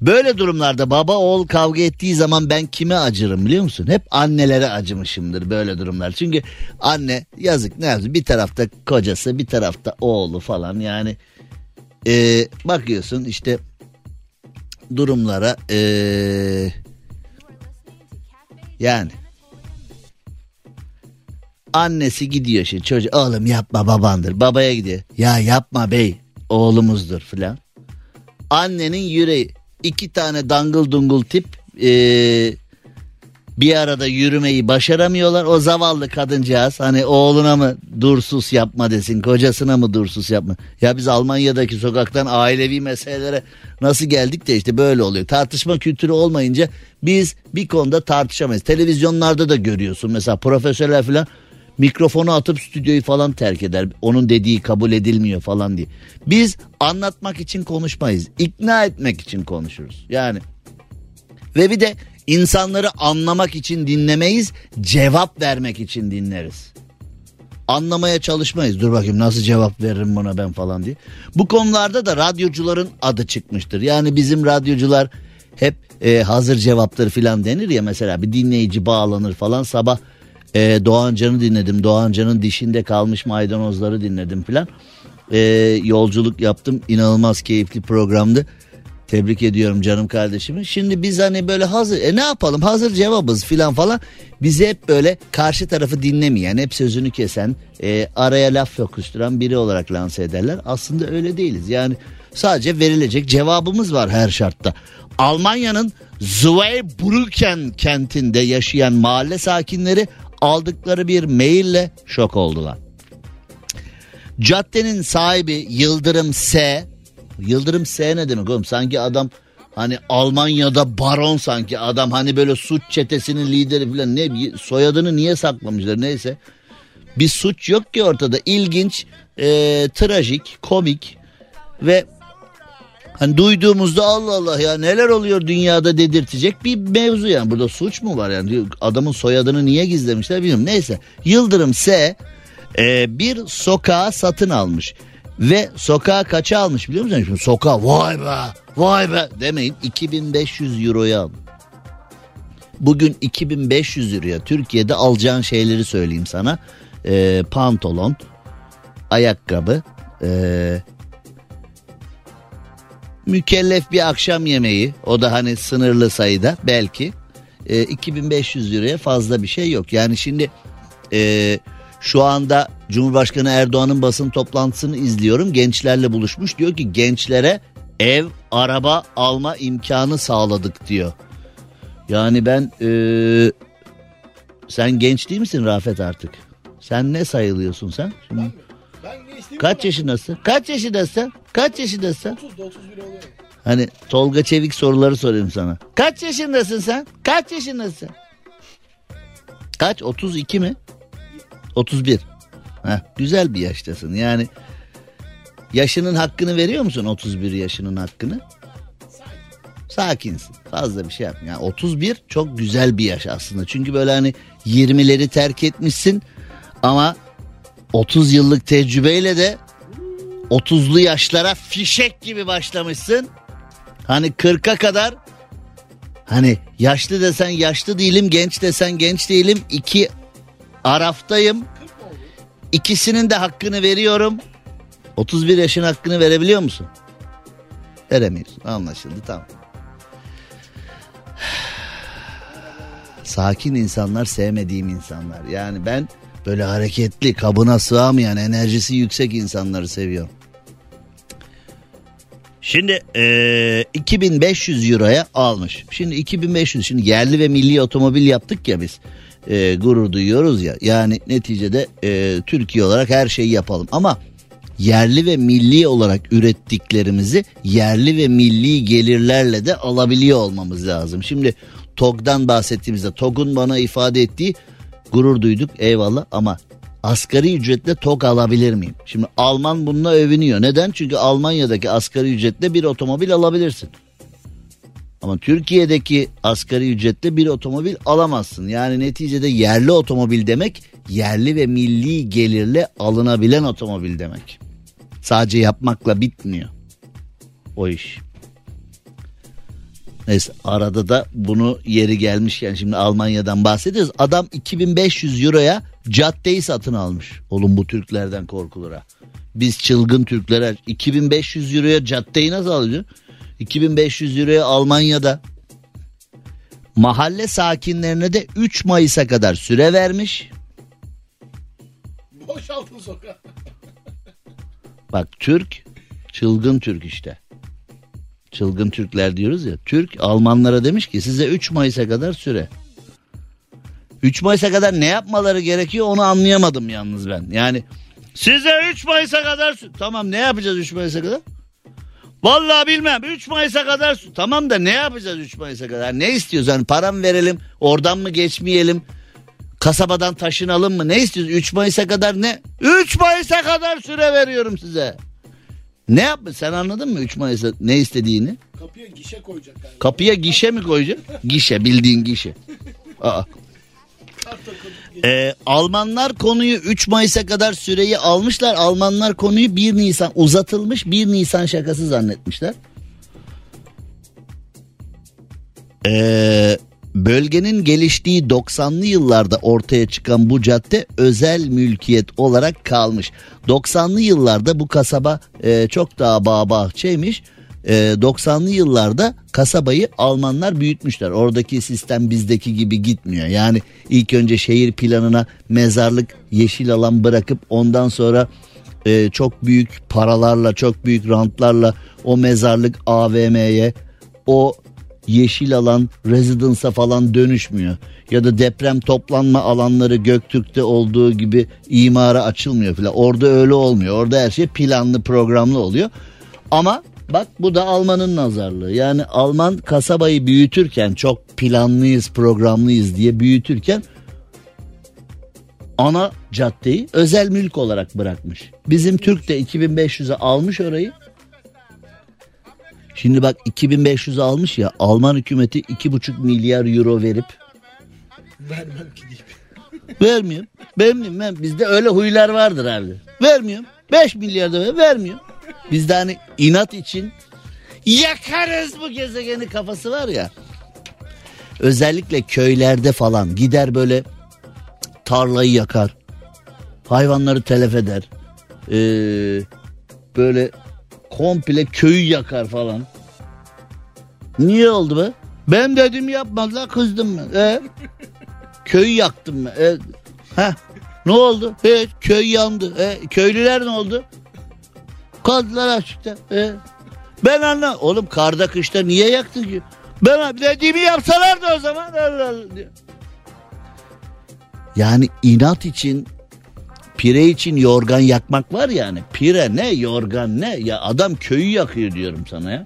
Böyle durumlarda baba oğul kavga ettiği zaman ben kime acırım biliyor musun? Hep annelere acımışımdır böyle durumlar. Çünkü anne yazık ne yapsın bir tarafta kocası bir tarafta oğlu falan yani e, bakıyorsun işte durumlara e, yani annesi gidiyor şimdi çocuk oğlum yapma babandır babaya gidiyor ya yapma bey oğlumuzdur filan annenin yüreği iki tane dangıl dungul tip e, bir arada yürümeyi başaramıyorlar. O zavallı kadıncağız hani oğluna mı dursus yapma desin kocasına mı dursus yapma. Ya biz Almanya'daki sokaktan ailevi meselelere nasıl geldik de işte böyle oluyor. Tartışma kültürü olmayınca biz bir konuda tartışamayız. Televizyonlarda da görüyorsun mesela profesörler falan mikrofonu atıp stüdyoyu falan terk eder. Onun dediği kabul edilmiyor falan diye. Biz anlatmak için konuşmayız. İkna etmek için konuşuruz. Yani ve bir de insanları anlamak için dinlemeyiz, cevap vermek için dinleriz. Anlamaya çalışmayız. Dur bakayım nasıl cevap veririm buna ben falan diye. Bu konularda da radyocuların adı çıkmıştır. Yani bizim radyocular hep e, hazır cevaptır filan denir ya mesela bir dinleyici bağlanır falan sabah e, Doğancan'ı dinledim. Doğancan'ın dişinde kalmış maydanozları dinledim filan. E, yolculuk yaptım. İnanılmaz keyifli programdı. Tebrik ediyorum canım kardeşimi. Şimdi biz hani böyle hazır e ne yapalım hazır cevabız filan falan. Bizi hep böyle karşı tarafı dinlemeyen, hep sözünü kesen, e, araya laf yokuşturan biri olarak lanse ederler. Aslında öyle değiliz. Yani sadece verilecek cevabımız var her şartta. Almanya'nın Zweibrücken kentinde yaşayan mahalle sakinleri aldıkları bir maille şok oldular. Caddenin sahibi Yıldırım S. Yıldırım S ne demek oğlum? Sanki adam hani Almanya'da baron sanki adam hani böyle suç çetesinin lideri falan ne soyadını niye saklamışlar neyse. Bir suç yok ki ortada ilginç, e, trajik, komik ve Hani duyduğumuzda Allah Allah ya neler oluyor dünyada dedirtecek bir mevzu yani. Burada suç mu var yani adamın soyadını niye gizlemişler bilmiyorum. Neyse Yıldırım S e, bir sokağı satın almış. Ve sokağı kaça almış biliyor musun? Şimdi sokağı vay be vay be demeyin 2500 euroya almış. Bugün 2500 euroya Türkiye'de alacağın şeyleri söyleyeyim sana. E, pantolon, ayakkabı, e, mükellef bir akşam yemeği o da hani sınırlı sayıda belki e, 2500 liraya fazla bir şey yok. Yani şimdi e, şu anda Cumhurbaşkanı Erdoğan'ın basın toplantısını izliyorum gençlerle buluşmuş diyor ki gençlere ev araba alma imkanı sağladık diyor. Yani ben e, sen genç değil misin Rafet artık? Sen ne sayılıyorsun sen? Şimdi... Kaç yaşındasın? Kaç yaşındasın? Kaç yaşındasın? Hani Tolga Çevik soruları sorayım sana. Kaç yaşındasın sen? Kaç yaşındasın? Kaç? 32 mi? 31. Heh, güzel bir yaştasın. Yani yaşının hakkını veriyor musun 31 yaşının hakkını? Sakinsin. Fazla bir şey yapma. Yani 31 çok güzel bir yaş aslında. Çünkü böyle hani 20'leri terk etmişsin ama 30 yıllık tecrübeyle de 30'lu yaşlara fişek gibi başlamışsın. Hani 40'a kadar hani yaşlı desen yaşlı değilim, genç desen genç değilim. İki araftayım. İkisinin de hakkını veriyorum. 31 yaşın hakkını verebiliyor musun? Veremiyorsun. Anlaşıldı tamam. Sakin insanlar sevmediğim insanlar. Yani ben böyle hareketli, kabına sığamayan, enerjisi yüksek insanları seviyorum. Şimdi e, 2500 euroya almış. Şimdi 2500 şimdi yerli ve milli otomobil yaptık ya biz. E, gurur duyuyoruz ya. Yani neticede e, Türkiye olarak her şeyi yapalım. Ama yerli ve milli olarak ürettiklerimizi yerli ve milli gelirlerle de alabiliyor olmamız lazım. Şimdi TOG'dan bahsettiğimizde TOG'un bana ifade ettiği gurur duyduk eyvallah ama asgari ücretle TOG alabilir miyim? Şimdi Alman bununla övünüyor. Neden? Çünkü Almanya'daki asgari ücretle bir otomobil alabilirsin. Ama Türkiye'deki asgari ücretle bir otomobil alamazsın. Yani neticede yerli otomobil demek yerli ve milli gelirle alınabilen otomobil demek. Sadece yapmakla bitmiyor o iş. Neyse arada da bunu yeri gelmişken şimdi Almanya'dan bahsediyoruz. Adam 2500 euroya caddeyi satın almış. Oğlum bu Türklerden korkulur ha. Biz çılgın Türklere 2500 euroya caddeyi nasıl alıyor? 2500 euroya Almanya'da mahalle sakinlerine de 3 Mayıs'a kadar süre vermiş. Boşaltın sokağı. Bak Türk çılgın Türk işte. Çılgın Türkler diyoruz ya. Türk Almanlara demiş ki size 3 Mayıs'a kadar süre. 3 Mayıs'a kadar ne yapmaları gerekiyor onu anlayamadım yalnız ben. Yani size 3 Mayıs'a kadar sü- Tamam ne yapacağız 3 Mayıs'a kadar? Vallahi bilmem 3 Mayıs'a kadar sü- Tamam da ne yapacağız 3 Mayıs'a kadar? Ne istiyoruz? Hani param verelim oradan mı geçmeyelim? Kasabadan taşınalım mı? Ne istiyoruz? 3 Mayıs'a kadar ne? 3 Mayıs'a kadar süre veriyorum size. Ne yap? Sen anladın mı 3 Mayıs'a ne istediğini? Kapıya gişe koyacak galiba. Kapıya gişe mi koyacak? Gişe bildiğin gişe. Aa. Ee, Almanlar konuyu 3 Mayıs'a kadar süreyi almışlar. Almanlar konuyu 1 Nisan uzatılmış 1 Nisan şakası zannetmişler. Ee, bölgenin geliştiği 90'lı yıllarda ortaya çıkan bu cadde özel mülkiyet olarak kalmış. 90'lı yıllarda bu kasaba e, çok daha bağ bahçeymiş. E, 90'lı yıllarda kasabayı Almanlar büyütmüşler. Oradaki sistem bizdeki gibi gitmiyor. Yani ilk önce şehir planına mezarlık yeşil alan bırakıp ondan sonra e, çok büyük paralarla çok büyük rantlarla o mezarlık AVM'ye o yeşil alan residence'a falan dönüşmüyor. Ya da deprem toplanma alanları Göktürk'te olduğu gibi imara açılmıyor falan. Orada öyle olmuyor. Orada her şey planlı programlı oluyor. Ama bak bu da Alman'ın nazarlığı. Yani Alman kasabayı büyütürken çok planlıyız programlıyız diye büyütürken ana caddeyi özel mülk olarak bırakmış. Bizim Türk de 2500'e almış orayı. Şimdi bak 2500 almış ya Alman hükümeti 2,5 milyar euro verip Vermem ki deyip. vermiyorum. Vermiyorum ben. Bizde öyle huylar vardır abi. Vermiyorum. 5 milyar da ver, vermiyorum. Bizde hani inat için yakarız bu gezegeni kafası var ya. Özellikle köylerde falan gider böyle tarlayı yakar. Hayvanları telef eder. Ee, böyle komple köyü yakar falan. Niye oldu be? Ben dedim yapmadılar kızdım ben. E? Köyü yaktım ben. E? Heh. Ne oldu? E, köy yandı. E, köylüler ne oldu? Kaldılar açıkta. E? Ben anla. Oğlum karda kışta niye yaktın ki? Ben dediğimi yapsalardı o zaman. Allah Allah. Yani inat için pire için yorgan yakmak var yani. Pire ne yorgan ne ya adam köyü yakıyor diyorum sana ya.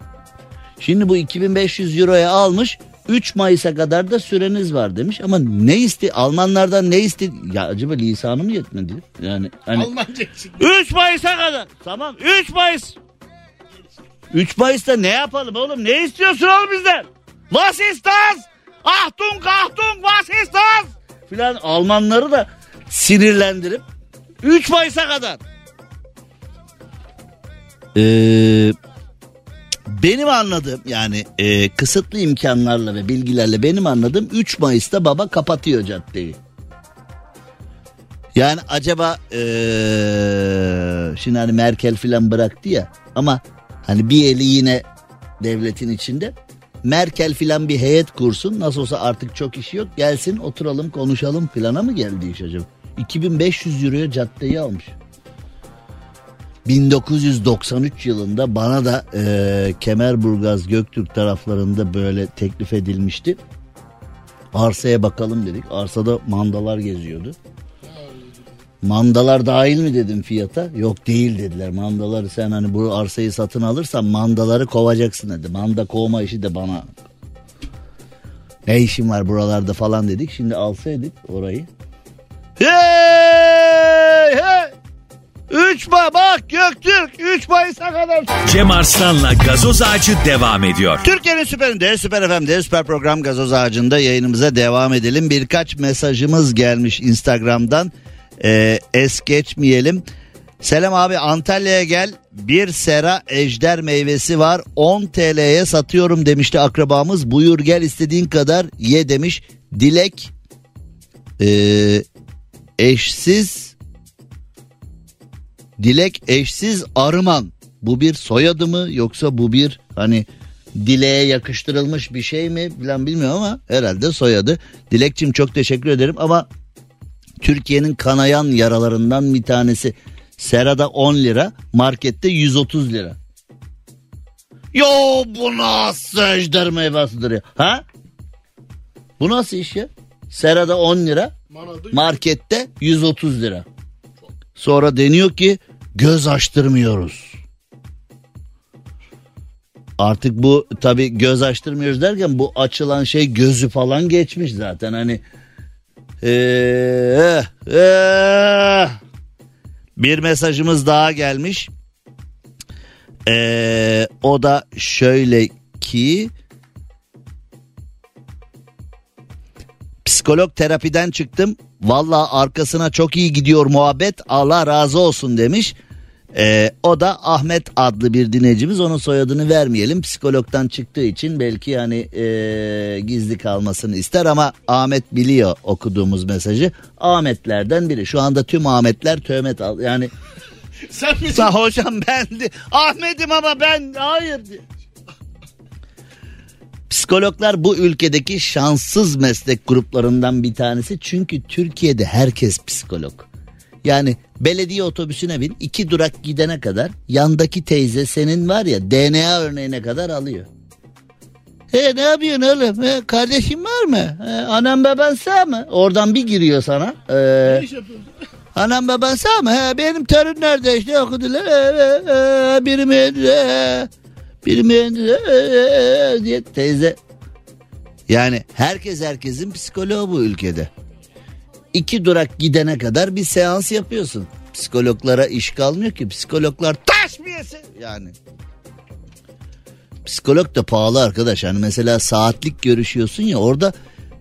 Şimdi bu 2500 euroya almış 3 Mayıs'a kadar da süreniz var demiş ama ne iste Almanlardan ne iste ya acaba lisanı mı yetmedi? Yani hani Almanca için. 3 Mayıs'a kadar. Tamam 3 Mayıs. 3 Mayıs'ta ne yapalım oğlum? Ne istiyorsun oğlum bizden? Was ist das? Achtung Achtung was ist das? Filan Almanları da sinirlendirip 3 Mayıs'a kadar. Ee, benim anladığım yani e, kısıtlı imkanlarla ve bilgilerle benim anladığım 3 Mayıs'ta baba kapatıyor caddeyi. Yani acaba eee, şimdi hani Merkel filan bıraktı ya ama hani bir eli yine devletin içinde. Merkel filan bir heyet kursun nasıl olsa artık çok işi yok gelsin oturalım konuşalım plana mı geldi iş acaba? 2500 euroya caddeyi almış. 1993 yılında bana da eee Kemerburgaz Göktürk taraflarında böyle teklif edilmişti. Arsaya bakalım dedik. Arsada mandalar geziyordu. Mandalar dahil mi dedim fiyata? Yok değil dediler. Mandaları sen hani bu arsayı satın alırsan mandaları kovacaksın dedi. Manda kovma işi de bana. Ne işim var buralarda falan dedik. Şimdi alsaydık orayı. 3 bak Göktürk 3 Mayıs'a kadar. Cem Arslan'la gazoz ağacı devam ediyor. Türkiye'nin süperinde süper FM'de süper program gazoz ağacında yayınımıza devam edelim. Birkaç mesajımız gelmiş Instagram'dan ee, es geçmeyelim. Selam abi Antalya'ya gel bir sera ejder meyvesi var 10 TL'ye satıyorum demişti akrabamız. Buyur gel istediğin kadar ye demiş. Dilek e, eşsiz Dilek eşsiz Arıman. Bu bir soyadı mı yoksa bu bir hani dileğe yakıştırılmış bir şey mi falan bilmiyorum ama herhalde soyadı. Dilekçim çok teşekkür ederim ama Türkiye'nin kanayan yaralarından bir tanesi. Serada 10 lira, markette 130 lira. Yo bu nasıl ejder meyvesidir ya? Ha? Bu nasıl iş ya? Serada 10 lira, markette 130 lira. Sonra deniyor ki göz açtırmıyoruz. Artık bu tabi göz açtırmıyoruz derken bu açılan şey gözü falan geçmiş zaten hani. Ee, ee. Bir mesajımız daha gelmiş. Ee, o da şöyle ki Psikolog terapiden çıktım. Valla arkasına çok iyi gidiyor muhabbet. Allah razı olsun demiş. Ee, o da Ahmet adlı bir dinleyicimiz. Onun soyadını vermeyelim. Psikologdan çıktığı için belki yani ee, gizli kalmasını ister ama Ahmet biliyor okuduğumuz mesajı. Ahmetlerden biri. Şu anda tüm Ahmetler töhmet al. Yani Sen misin? Sa hocam ben de Ahmet'im ama ben hayır. Psikologlar bu ülkedeki şanssız meslek gruplarından bir tanesi. Çünkü Türkiye'de herkes psikolog. Yani belediye otobüsüne bin iki durak gidene kadar yandaki teyze senin var ya DNA örneğine kadar alıyor. He ne yapıyorsun oğlum? He, kardeşin var mı? He, anam baban sağ mı? Oradan bir giriyor sana. Ee, Ne iş yapıyorsun? Anam baban sağ mı? He, benim torun nerede işte okudular. He, he, he, biri mühendis. he, Biri mühendis. he, he, he, diye teyze. Yani herkes herkesin psikoloğu bu ülkede. İki durak gidene kadar bir seans yapıyorsun. Psikologlara iş kalmıyor ki. Psikologlar taş mı yesin? Yani. Psikolog da pahalı arkadaş. Hani mesela saatlik görüşüyorsun ya orada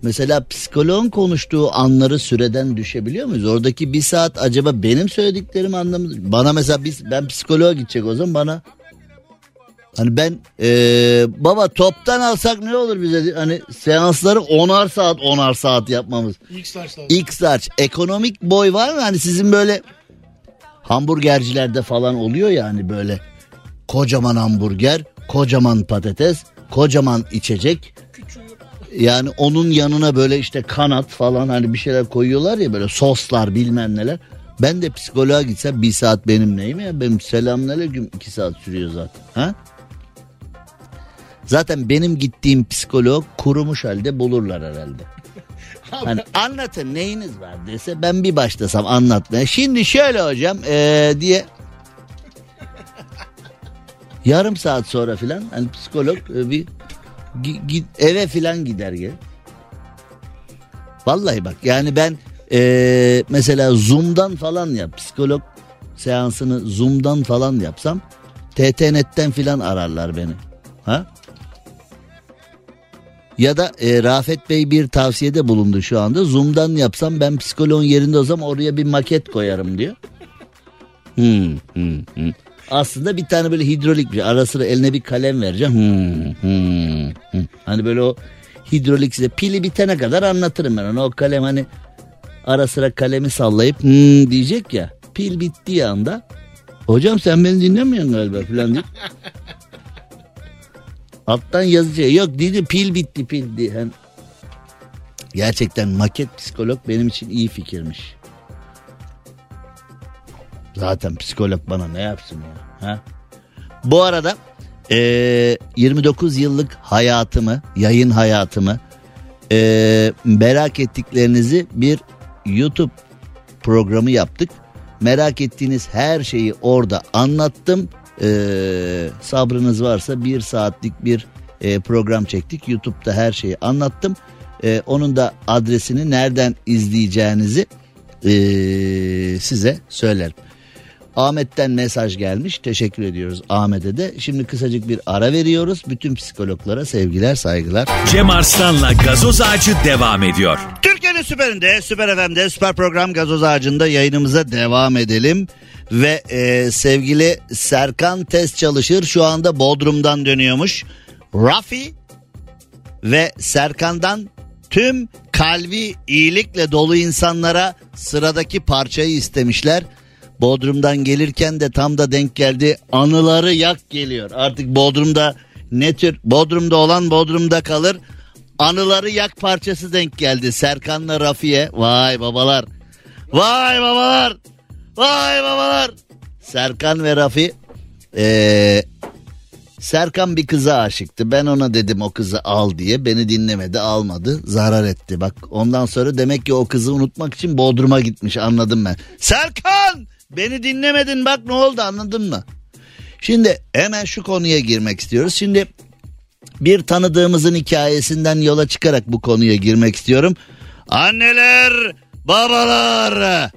mesela psikoloğun konuştuğu anları süreden düşebiliyor muyuz? Oradaki bir saat acaba benim söylediklerim anlamı bana mesela biz ben psikoloğa gidecek o zaman bana hani ben eee, baba toptan alsak ne olur bize hani seansları onar saat onar saat yapmamız. İlk saçlar. X large ekonomik boy var mı? Hani sizin böyle hamburgercilerde falan oluyor ya hani böyle kocaman hamburger, kocaman patates, kocaman içecek. Yani onun yanına böyle işte kanat falan hani bir şeyler koyuyorlar ya böyle soslar bilmem neler. Ben de psikoloğa gitsem bir saat benim neyim ya? Benim selamünaleyküm iki saat sürüyor zaten. Ha? Zaten benim gittiğim psikolog kurumuş halde bulurlar herhalde. Hani anlatın neyiniz var dese ben bir başlasam anlatmaya. Şimdi şöyle hocam ee, diye yarım saat sonra filan hani psikolog e, bir gi- gi- eve filan gider gel. Vallahi bak yani ben ee, mesela Zoom'dan falan yap psikolog seansını Zoom'dan falan yapsam TTNet'ten filan ararlar beni. Ha? Ya da e, Rafet Bey bir tavsiyede bulundu şu anda. Zoom'dan yapsam ben psikoloğun yerinde olsam oraya bir maket koyarım diyor. Hmm, hmm, hmm. Aslında bir tane böyle hidrolik bir şey. Ara sıra eline bir kalem vereceğim. Hmm, hmm, hmm. Hani böyle o hidrolik size pili bitene kadar anlatırım ben onu. O kalem hani ara sıra kalemi sallayıp hmm diyecek ya. Pil bittiği anda hocam sen beni dinlemiyorsun galiba falan deyip Alttan yazacak. Yok dedi pil bitti pil diye. Hani gerçekten maket psikolog benim için iyi fikirmiş. Zaten psikolog bana ne yapsın ya? Ha? Bu arada eee, 29 yıllık hayatımı, yayın hayatımı eee, merak ettiklerinizi bir YouTube programı yaptık. Merak ettiğiniz her şeyi orada anlattım. Ee, sabrınız varsa bir saatlik bir e, program çektik. YouTube'da her şeyi anlattım. Ee, onun da adresini nereden izleyeceğinizi e, size söylerim. Ahmet'ten mesaj gelmiş. Teşekkür ediyoruz Ahmet'e de. Şimdi kısacık bir ara veriyoruz. Bütün psikologlara sevgiler, saygılar. Cem Arslan'la gazoz ağacı devam ediyor. Türkiye'nin süperinde, süper FM'de, süper program Gazoz Ağacı'nda yayınımıza devam edelim. Ve e, sevgili Serkan Test Çalışır şu anda Bodrum'dan dönüyormuş. Rafi ve Serkan'dan tüm kalbi iyilikle dolu insanlara sıradaki parçayı istemişler. Bodrum'dan gelirken de tam da denk geldi. Anıları yak geliyor. Artık Bodrum'da ne tür Bodrum'da olan Bodrum'da kalır. Anıları yak parçası denk geldi. Serkan'la Rafi'ye. Vay babalar. Vay babalar. Vay babalar. Serkan ve Rafi. Ee, Serkan bir kıza aşıktı. Ben ona dedim o kızı al diye. Beni dinlemedi almadı. Zarar etti. Bak ondan sonra demek ki o kızı unutmak için Bodrum'a gitmiş anladım ben. Serkan beni dinlemedin bak ne oldu anladın mı? Şimdi hemen şu konuya girmek istiyoruz. Şimdi bir tanıdığımızın hikayesinden yola çıkarak bu konuya girmek istiyorum. Anneler, babalar.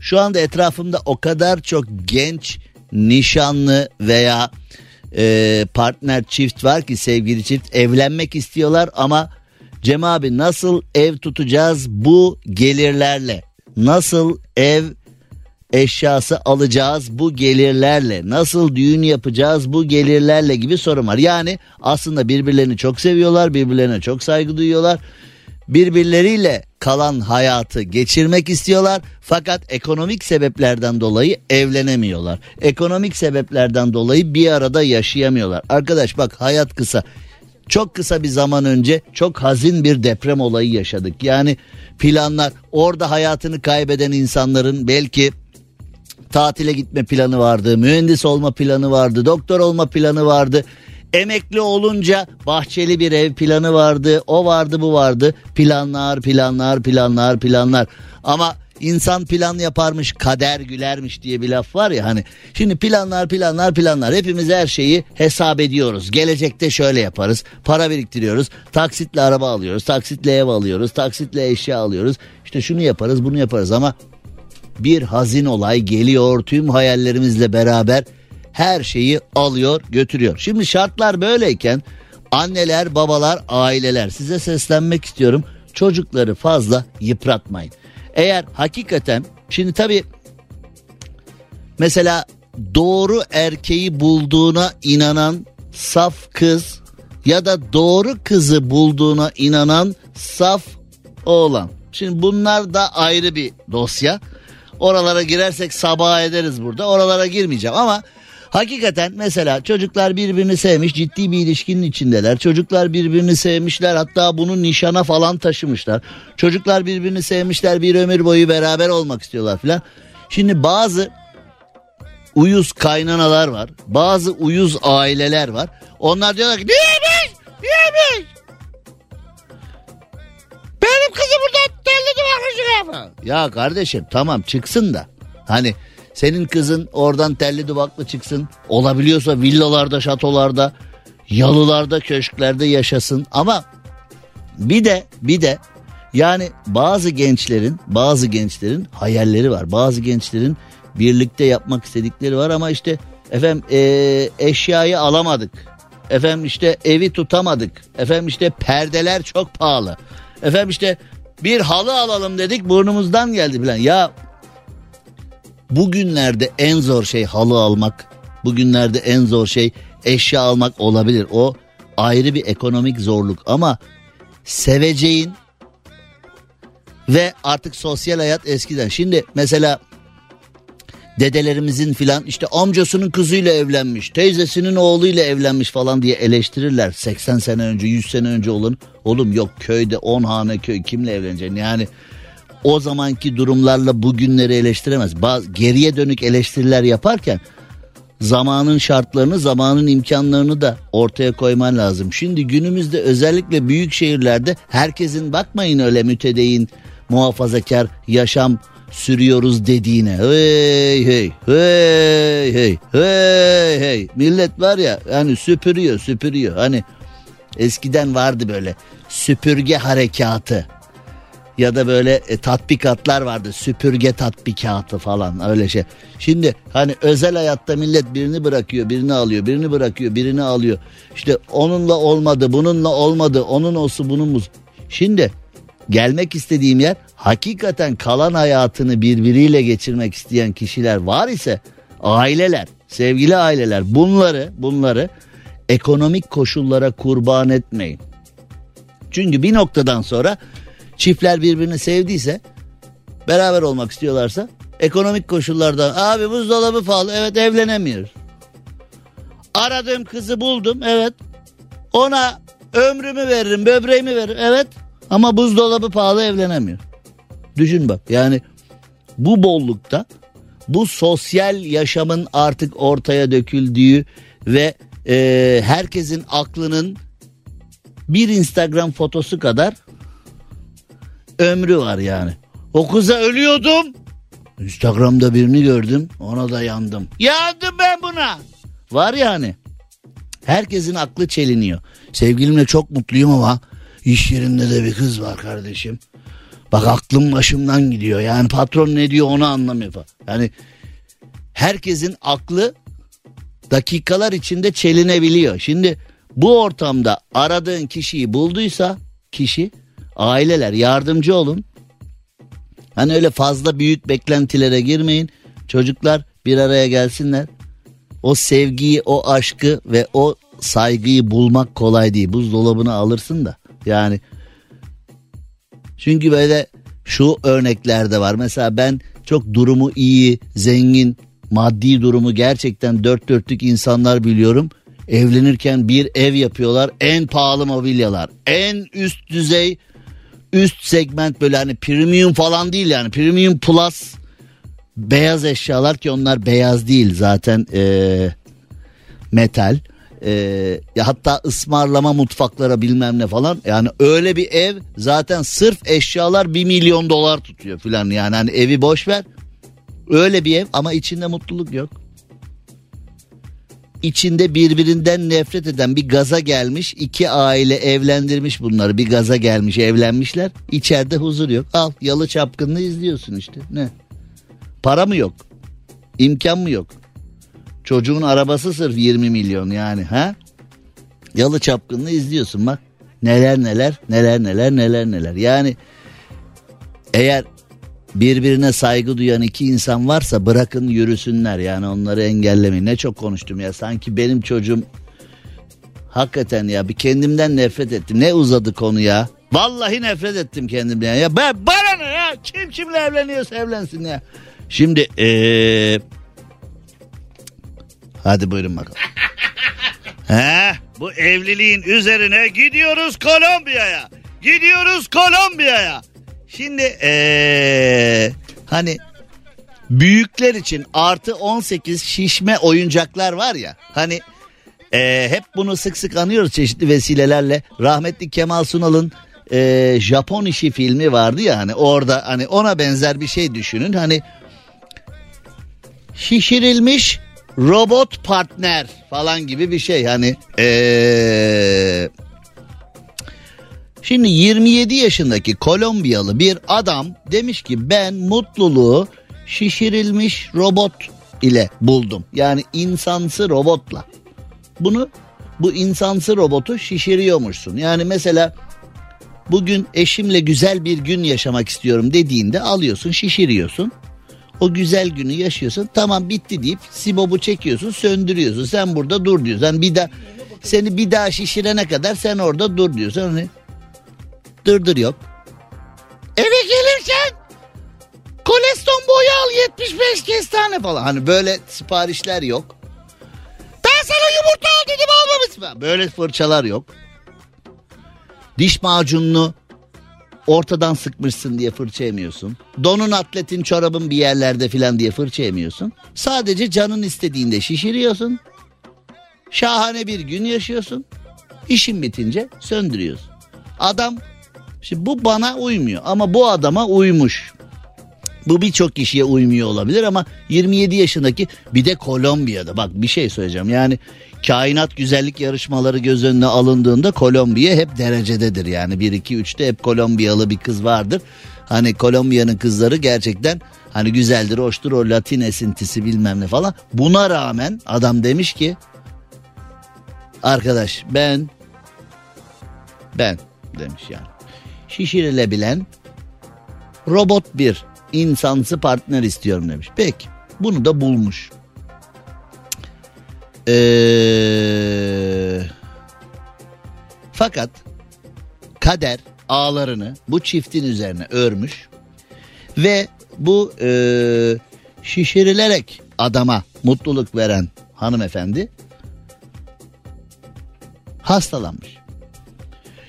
Şu anda etrafımda o kadar çok genç, nişanlı veya e, partner çift var ki sevgili çift evlenmek istiyorlar ama Cem abi nasıl ev tutacağız bu gelirlerle? Nasıl ev eşyası alacağız bu gelirlerle? Nasıl düğün yapacağız bu gelirlerle gibi sorun var. Yani aslında birbirlerini çok seviyorlar, birbirlerine çok saygı duyuyorlar. Birbirleriyle kalan hayatı geçirmek istiyorlar fakat ekonomik sebeplerden dolayı evlenemiyorlar. Ekonomik sebeplerden dolayı bir arada yaşayamıyorlar. Arkadaş bak hayat kısa. Çok kısa bir zaman önce çok hazin bir deprem olayı yaşadık. Yani planlar orada hayatını kaybeden insanların belki tatile gitme planı vardı, mühendis olma planı vardı, doktor olma planı vardı. Emekli olunca bahçeli bir ev planı vardı, o vardı bu vardı. Planlar, planlar, planlar, planlar. Ama insan plan yaparmış, kader gülermiş diye bir laf var ya hani. Şimdi planlar, planlar, planlar. Hepimiz her şeyi hesap ediyoruz. Gelecekte şöyle yaparız. Para biriktiriyoruz. Taksitle araba alıyoruz, taksitle ev alıyoruz, taksitle eşya alıyoruz. İşte şunu yaparız, bunu yaparız ama bir hazin olay geliyor tüm hayallerimizle beraber her şeyi alıyor götürüyor. Şimdi şartlar böyleyken anneler babalar aileler size seslenmek istiyorum çocukları fazla yıpratmayın. Eğer hakikaten şimdi tabii mesela doğru erkeği bulduğuna inanan saf kız ya da doğru kızı bulduğuna inanan saf oğlan. Şimdi bunlar da ayrı bir dosya. Oralara girersek sabah ederiz burada. Oralara girmeyeceğim ama hakikaten mesela çocuklar birbirini sevmiş ciddi bir ilişkinin içindeler. Çocuklar birbirini sevmişler hatta bunu nişana falan taşımışlar. Çocuklar birbirini sevmişler bir ömür boyu beraber olmak istiyorlar filan. Şimdi bazı uyuz kaynanalar var. Bazı uyuz aileler var. Onlar diyorlar ki Ya kardeşim tamam çıksın da. Hani senin kızın oradan telli duvaklı çıksın. Olabiliyorsa villalarda, şatolarda, yalılarda, köşklerde yaşasın. Ama bir de bir de yani bazı gençlerin bazı gençlerin hayalleri var. Bazı gençlerin birlikte yapmak istedikleri var ama işte efendim eee, eşyayı alamadık. Efendim işte evi tutamadık. Efendim işte perdeler çok pahalı. Efendim işte bir halı alalım dedik burnumuzdan geldi bilen. Ya bugünlerde en zor şey halı almak. Bugünlerde en zor şey eşya almak olabilir. O ayrı bir ekonomik zorluk ama seveceğin ve artık sosyal hayat eskiden. Şimdi mesela dedelerimizin filan işte amcasının kızıyla evlenmiş, teyzesinin oğluyla evlenmiş falan diye eleştirirler. 80 sene önce, 100 sene önce olun. Oğlum yok köyde 10 hane köy kimle evleneceksin? Yani o zamanki durumlarla bugünleri eleştiremez. Bazı geriye dönük eleştiriler yaparken zamanın şartlarını, zamanın imkanlarını da ortaya koyman lazım. Şimdi günümüzde özellikle büyük şehirlerde herkesin bakmayın öyle mütedeyin, muhafazakar yaşam sürüyoruz dediğine. Hey hey hey hey hey hey millet var ya hani süpürüyor süpürüyor hani eskiden vardı böyle süpürge harekatı ya da böyle e, tatbikatlar vardı süpürge tatbikatı falan öyle şey. Şimdi hani özel hayatta millet birini bırakıyor birini alıyor birini bırakıyor birini alıyor. İşte onunla olmadı bununla olmadı onun olsun bunun. Şimdi gelmek istediğim yer hakikaten kalan hayatını birbiriyle geçirmek isteyen kişiler var ise aileler sevgili aileler bunları bunları ekonomik koşullara kurban etmeyin. Çünkü bir noktadan sonra çiftler birbirini sevdiyse beraber olmak istiyorlarsa ekonomik koşullardan abi buzdolabı pahalı evet evlenemiyoruz. Aradığım kızı buldum evet ona ömrümü veririm böbreğimi veririm evet ama buzdolabı pahalı evlenemiyor. Düşün bak yani bu bollukta bu sosyal yaşamın artık ortaya döküldüğü ve e, herkesin aklının bir Instagram fotosu kadar ömrü var yani. O kıza ölüyordum. Instagram'da birini gördüm ona da yandım. Yandım ben buna. Var yani. Herkesin aklı çeliniyor. Sevgilimle çok mutluyum ama iş yerinde de bir kız var kardeşim. Bak aklım başımdan gidiyor. Yani patron ne diyor onu anlamıyor falan. Yani herkesin aklı dakikalar içinde çelinebiliyor. Şimdi bu ortamda aradığın kişiyi bulduysa kişi aileler yardımcı olun. Hani öyle fazla büyük beklentilere girmeyin. Çocuklar bir araya gelsinler. O sevgiyi, o aşkı ve o saygıyı bulmak kolay değil. Buzdolabını alırsın da. Yani çünkü böyle şu örneklerde var. Mesela ben çok durumu iyi, zengin, maddi durumu gerçekten dört dörtlük insanlar biliyorum. Evlenirken bir ev yapıyorlar. En pahalı mobilyalar. En üst düzey, üst segment böyle hani premium falan değil yani. Premium plus beyaz eşyalar ki onlar beyaz değil zaten ee, metal. Ee, ya hatta ısmarlama mutfaklara bilmem ne falan. Yani öyle bir ev zaten sırf eşyalar bir milyon dolar tutuyor filan. Yani hani evi boş ver. Öyle bir ev ama içinde mutluluk yok. İçinde birbirinden nefret eden bir gaza gelmiş iki aile evlendirmiş bunları. Bir gaza gelmiş evlenmişler. İçeride huzur yok. Al yalı çapkınlığı izliyorsun işte. Ne? Para mı yok? İmkan mı yok Çocuğun arabası sırf 20 milyon yani ha? Yalı çapkınlığı izliyorsun bak. Neler neler neler neler neler neler. Yani eğer birbirine saygı duyan iki insan varsa bırakın yürüsünler yani onları engellemeyin. Ne çok konuştum ya sanki benim çocuğum hakikaten ya bir kendimden nefret ettim. Ne uzadı konu ya? Vallahi nefret ettim kendimden ya. Ben bana ya? Kim kimle evleniyorsa evlensin ya. Şimdi eee Hadi buyurun bakalım. He, bu evliliğin üzerine gidiyoruz Kolombiya'ya. Gidiyoruz Kolombiya'ya. Şimdi ee, hani büyükler için artı 18 şişme oyuncaklar var ya. Hani ee, hep bunu sık sık anıyoruz çeşitli vesilelerle. Rahmetli Kemal Sunal'ın e, Japon işi filmi vardı ya hani orada hani ona benzer bir şey düşünün. Hani şişirilmiş robot partner falan gibi bir şey hani eee Şimdi 27 yaşındaki Kolombiyalı bir adam demiş ki ben mutluluğu şişirilmiş robot ile buldum. Yani insansı robotla. Bunu bu insansı robotu şişiriyormuşsun. Yani mesela bugün eşimle güzel bir gün yaşamak istiyorum dediğinde alıyorsun şişiriyorsun. O güzel günü yaşıyorsun. Tamam bitti deyip sibobu çekiyorsun söndürüyorsun. Sen burada dur diyorsun. Yani bir daha seni bir daha şişirene kadar sen orada dur diyorsun. Hani dırdır yok. Eve gelirken koleston boyu al 75 kestane falan. Hani böyle siparişler yok. Ben sana yumurta al dedim almamışsın. Böyle fırçalar yok. Diş macununu ortadan sıkmışsın diye fırça yemiyorsun. Donun atletin çorabın bir yerlerde filan diye fırça yemiyorsun. Sadece canın istediğinde şişiriyorsun. Şahane bir gün yaşıyorsun. İşin bitince söndürüyorsun. Adam şimdi bu bana uymuyor ama bu adama uymuş. Bu birçok kişiye uymuyor olabilir ama 27 yaşındaki bir de Kolombiya'da bak bir şey söyleyeceğim. Yani kainat güzellik yarışmaları göz önüne alındığında Kolombiya hep derecededir. Yani 1 2 3'te hep Kolombiyalı bir kız vardır. Hani Kolombiya'nın kızları gerçekten hani güzeldir, hoştur o Latin esintisi bilmem ne falan. Buna rağmen adam demiş ki arkadaş ben ben demiş yani. Şişirilebilen robot bir insansı partner istiyorum demiş. Peki bunu da bulmuş. Ee, fakat kader ağlarını bu çiftin üzerine örmüş ve bu e, şişirilerek adama mutluluk veren hanımefendi hastalanmış.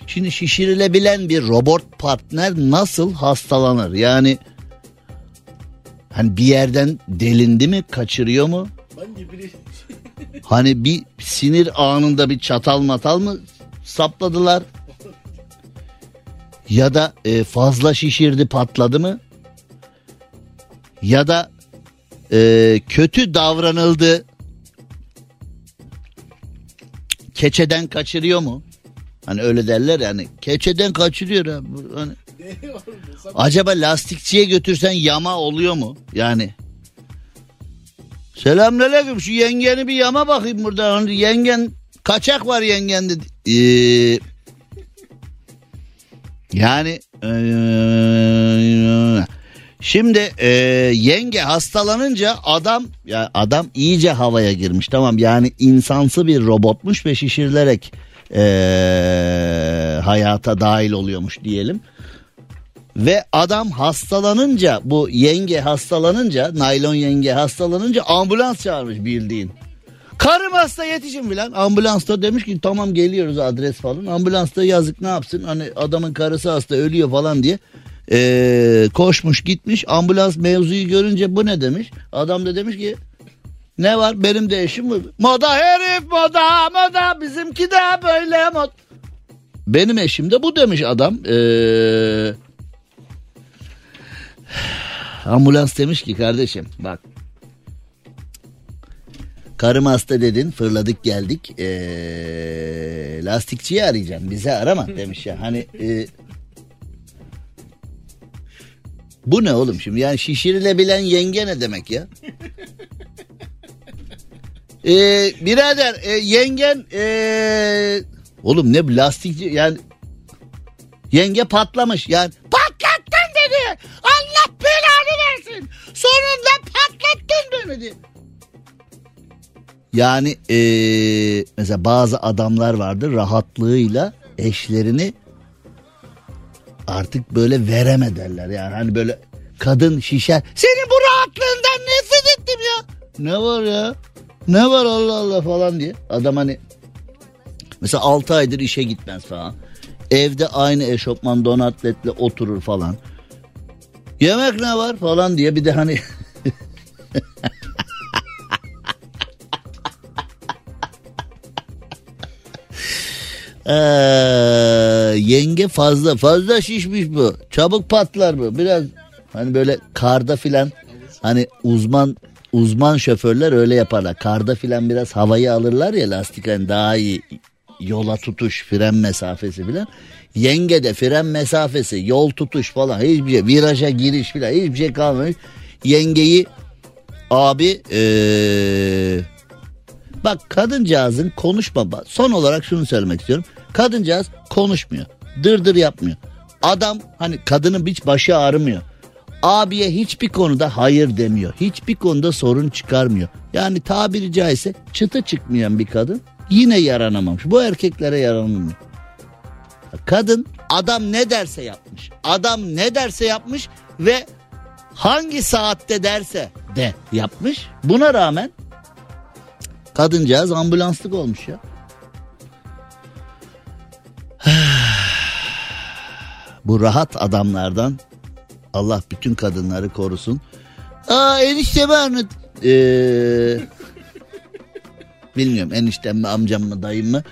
Şimdi şişirilebilen bir robot partner nasıl hastalanır? Yani hani bir yerden delindi mi, kaçırıyor mu? Hani bir sinir anında bir çatal matal mı sapladılar? Ya da e, fazla şişirdi patladı mı? Ya da e, kötü davranıldı. Keçeden kaçırıyor mu? Hani öyle derler yani keçeden kaçırıyor Hani, acaba lastikçiye götürsen yama oluyor mu? Yani Selamünaleyküm şu yengeni bir yama bakayım burada. Hani yengen kaçak var yengende. Ee, yani ee, şimdi ee, yenge hastalanınca adam ya adam iyice havaya girmiş tamam yani insansı bir robotmuş ve şişirilerek ee, hayata dahil oluyormuş diyelim. Ve adam hastalanınca bu yenge hastalanınca naylon yenge hastalanınca ambulans çağırmış bildiğin. Karım hasta yetişin filan. Ambulansta demiş ki tamam geliyoruz adres falan. Ambulansta yazık ne yapsın hani adamın karısı hasta ölüyor falan diye. Ee, koşmuş gitmiş ambulans mevzuyu görünce bu ne demiş. Adam da demiş ki ne var benim de eşim var. Moda herif moda moda bizimki de böyle mod. Benim eşim de bu demiş adam. Eee Ambulans demiş ki kardeşim bak. Karım hasta dedin fırladık geldik. Ee, lastikçiyi arayacağım bize arama demiş ya. Hani e, bu ne oğlum şimdi yani şişirilebilen yenge ne demek ya? Ee, birader e, yengen e, oğlum ne lastikçi yani yenge patlamış yani patlattın dedi Allah versin sonunda patlattın demedi. Yani e, mesela bazı adamlar vardır rahatlığıyla eşlerini artık böyle vereme derler yani hani böyle kadın şişer senin bu rahatlığından nefret ettim ya. Ne var ya? Ne var Allah Allah? falan diye. Adam hani mesela 6 aydır işe gitmez falan. Evde aynı eşofman donatletle oturur falan yemek ne var falan diye bir de hani Ee, yenge fazla fazla şişmiş bu. Çabuk patlar bu. Biraz hani böyle karda filan hani uzman uzman şoförler öyle yaparlar. Karda filan biraz havayı alırlar ya lastik hani daha iyi yola tutuş, fren mesafesi filan. Yenge de fren mesafesi, yol tutuş falan hiçbir şey, viraja giriş filan hiçbir şey kalmamış. Yengeyi abi ee, bak kadıncağızın konuşma son olarak şunu söylemek istiyorum. Kadıncağız konuşmuyor. Dırdır yapmıyor. Adam hani kadının hiç başı ağrımıyor. Abiye hiçbir konuda hayır demiyor. Hiçbir konuda sorun çıkarmıyor. Yani tabiri caizse çıtı çıkmayan bir kadın yine yaranamamış. Bu erkeklere yaranamıyor. Kadın adam ne derse yapmış. Adam ne derse yapmış ve hangi saatte derse de yapmış. Buna rağmen kadıncağız ambulanslık olmuş ya. Bu rahat adamlardan Allah bütün kadınları korusun. Aa enişte ben ee, bilmiyorum eniştem mi amcam mı dayım mı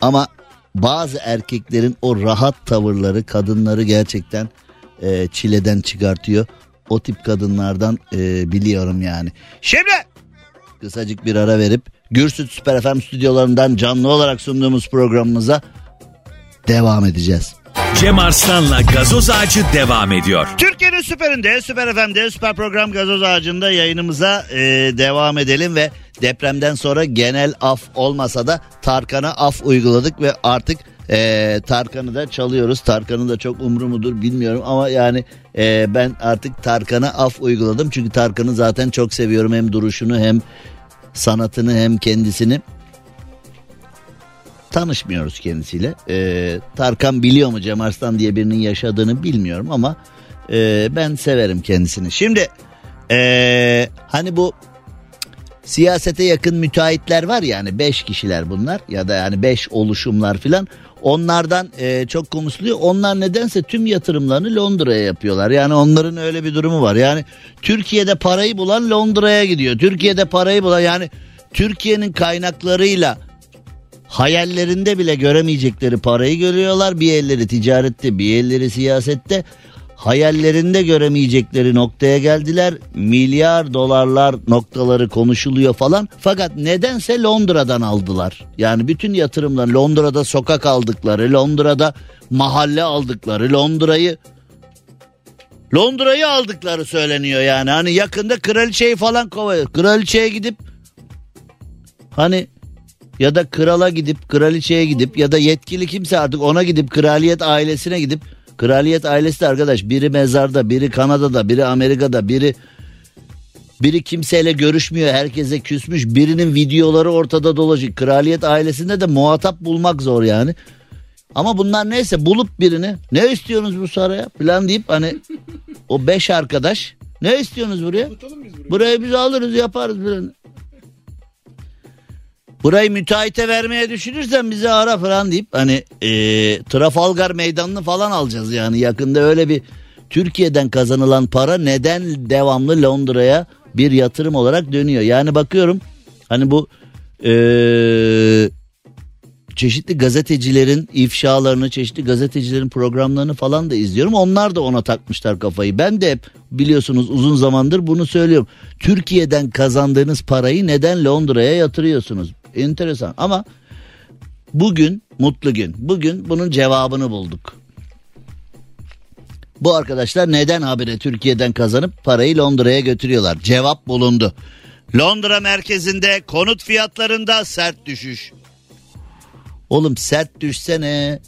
ama bazı erkeklerin o rahat tavırları kadınları gerçekten e, çileden çıkartıyor. O tip kadınlardan e, biliyorum yani. Şimdi kısacık bir ara verip Gürsüt Süper FM stüdyolarından canlı olarak sunduğumuz programımıza devam edeceğiz. Cem Arslan'la gazoz ağacı devam ediyor. Türkiye'nin süperinde, süper FM'de, süper program gazoz ağacında yayınımıza e, devam edelim ve depremden sonra genel af olmasa da Tarkan'a af uyguladık ve artık e, Tarkan'ı da çalıyoruz. Tarkan'ın da çok umru mudur bilmiyorum ama yani e, ben artık Tarkan'a af uyguladım. Çünkü Tarkan'ı zaten çok seviyorum hem duruşunu hem sanatını hem kendisini tanışmıyoruz kendisiyle. Ee, Tarkan biliyor mu Cem Arslan diye birinin yaşadığını bilmiyorum ama e, ben severim kendisini. Şimdi e, hani bu siyasete yakın müteahhitler var ya hani 5 kişiler bunlar ya da yani 5 oluşumlar filan. Onlardan e, çok konuşuluyor. Onlar nedense tüm yatırımlarını Londra'ya yapıyorlar. Yani onların öyle bir durumu var. Yani Türkiye'de parayı bulan Londra'ya gidiyor. Türkiye'de parayı bulan yani Türkiye'nin kaynaklarıyla hayallerinde bile göremeyecekleri parayı görüyorlar. Bir elleri ticarette bir elleri siyasette hayallerinde göremeyecekleri noktaya geldiler. Milyar dolarlar noktaları konuşuluyor falan. Fakat nedense Londra'dan aldılar. Yani bütün yatırımlar Londra'da sokak aldıkları, Londra'da mahalle aldıkları, Londra'yı Londra'yı aldıkları söyleniyor yani. Hani yakında kraliçeyi falan kovuyor. Kraliçeye gidip hani ya da krala gidip kraliçeye gidip ya da yetkili kimse artık ona gidip kraliyet ailesine gidip kraliyet ailesi de arkadaş biri mezarda biri Kanada'da biri Amerika'da biri biri kimseyle görüşmüyor herkese küsmüş birinin videoları ortada dolaşıyor. Kraliyet ailesinde de muhatap bulmak zor yani. Ama bunlar neyse bulup birini ne istiyorsunuz bu saraya? falan deyip hani o beş arkadaş ne istiyorsunuz buraya? Burayı biz alırız yaparız. falan burayı müteahhite vermeye düşünürsen bizi ara falan deyip hani e, Trafalgar meydanını falan alacağız yani yakında öyle bir Türkiye'den kazanılan para neden devamlı Londra'ya bir yatırım olarak dönüyor. Yani bakıyorum hani bu e, çeşitli gazetecilerin ifşalarını, çeşitli gazetecilerin programlarını falan da izliyorum. Onlar da ona takmışlar kafayı. Ben de hep biliyorsunuz uzun zamandır bunu söylüyorum. Türkiye'den kazandığınız parayı neden Londra'ya yatırıyorsunuz? Enteresan ama bugün mutlu gün. Bugün bunun cevabını bulduk. Bu arkadaşlar neden habire Türkiye'den kazanıp parayı Londra'ya götürüyorlar? Cevap bulundu. Londra merkezinde konut fiyatlarında sert düşüş. Oğlum sert düşsene.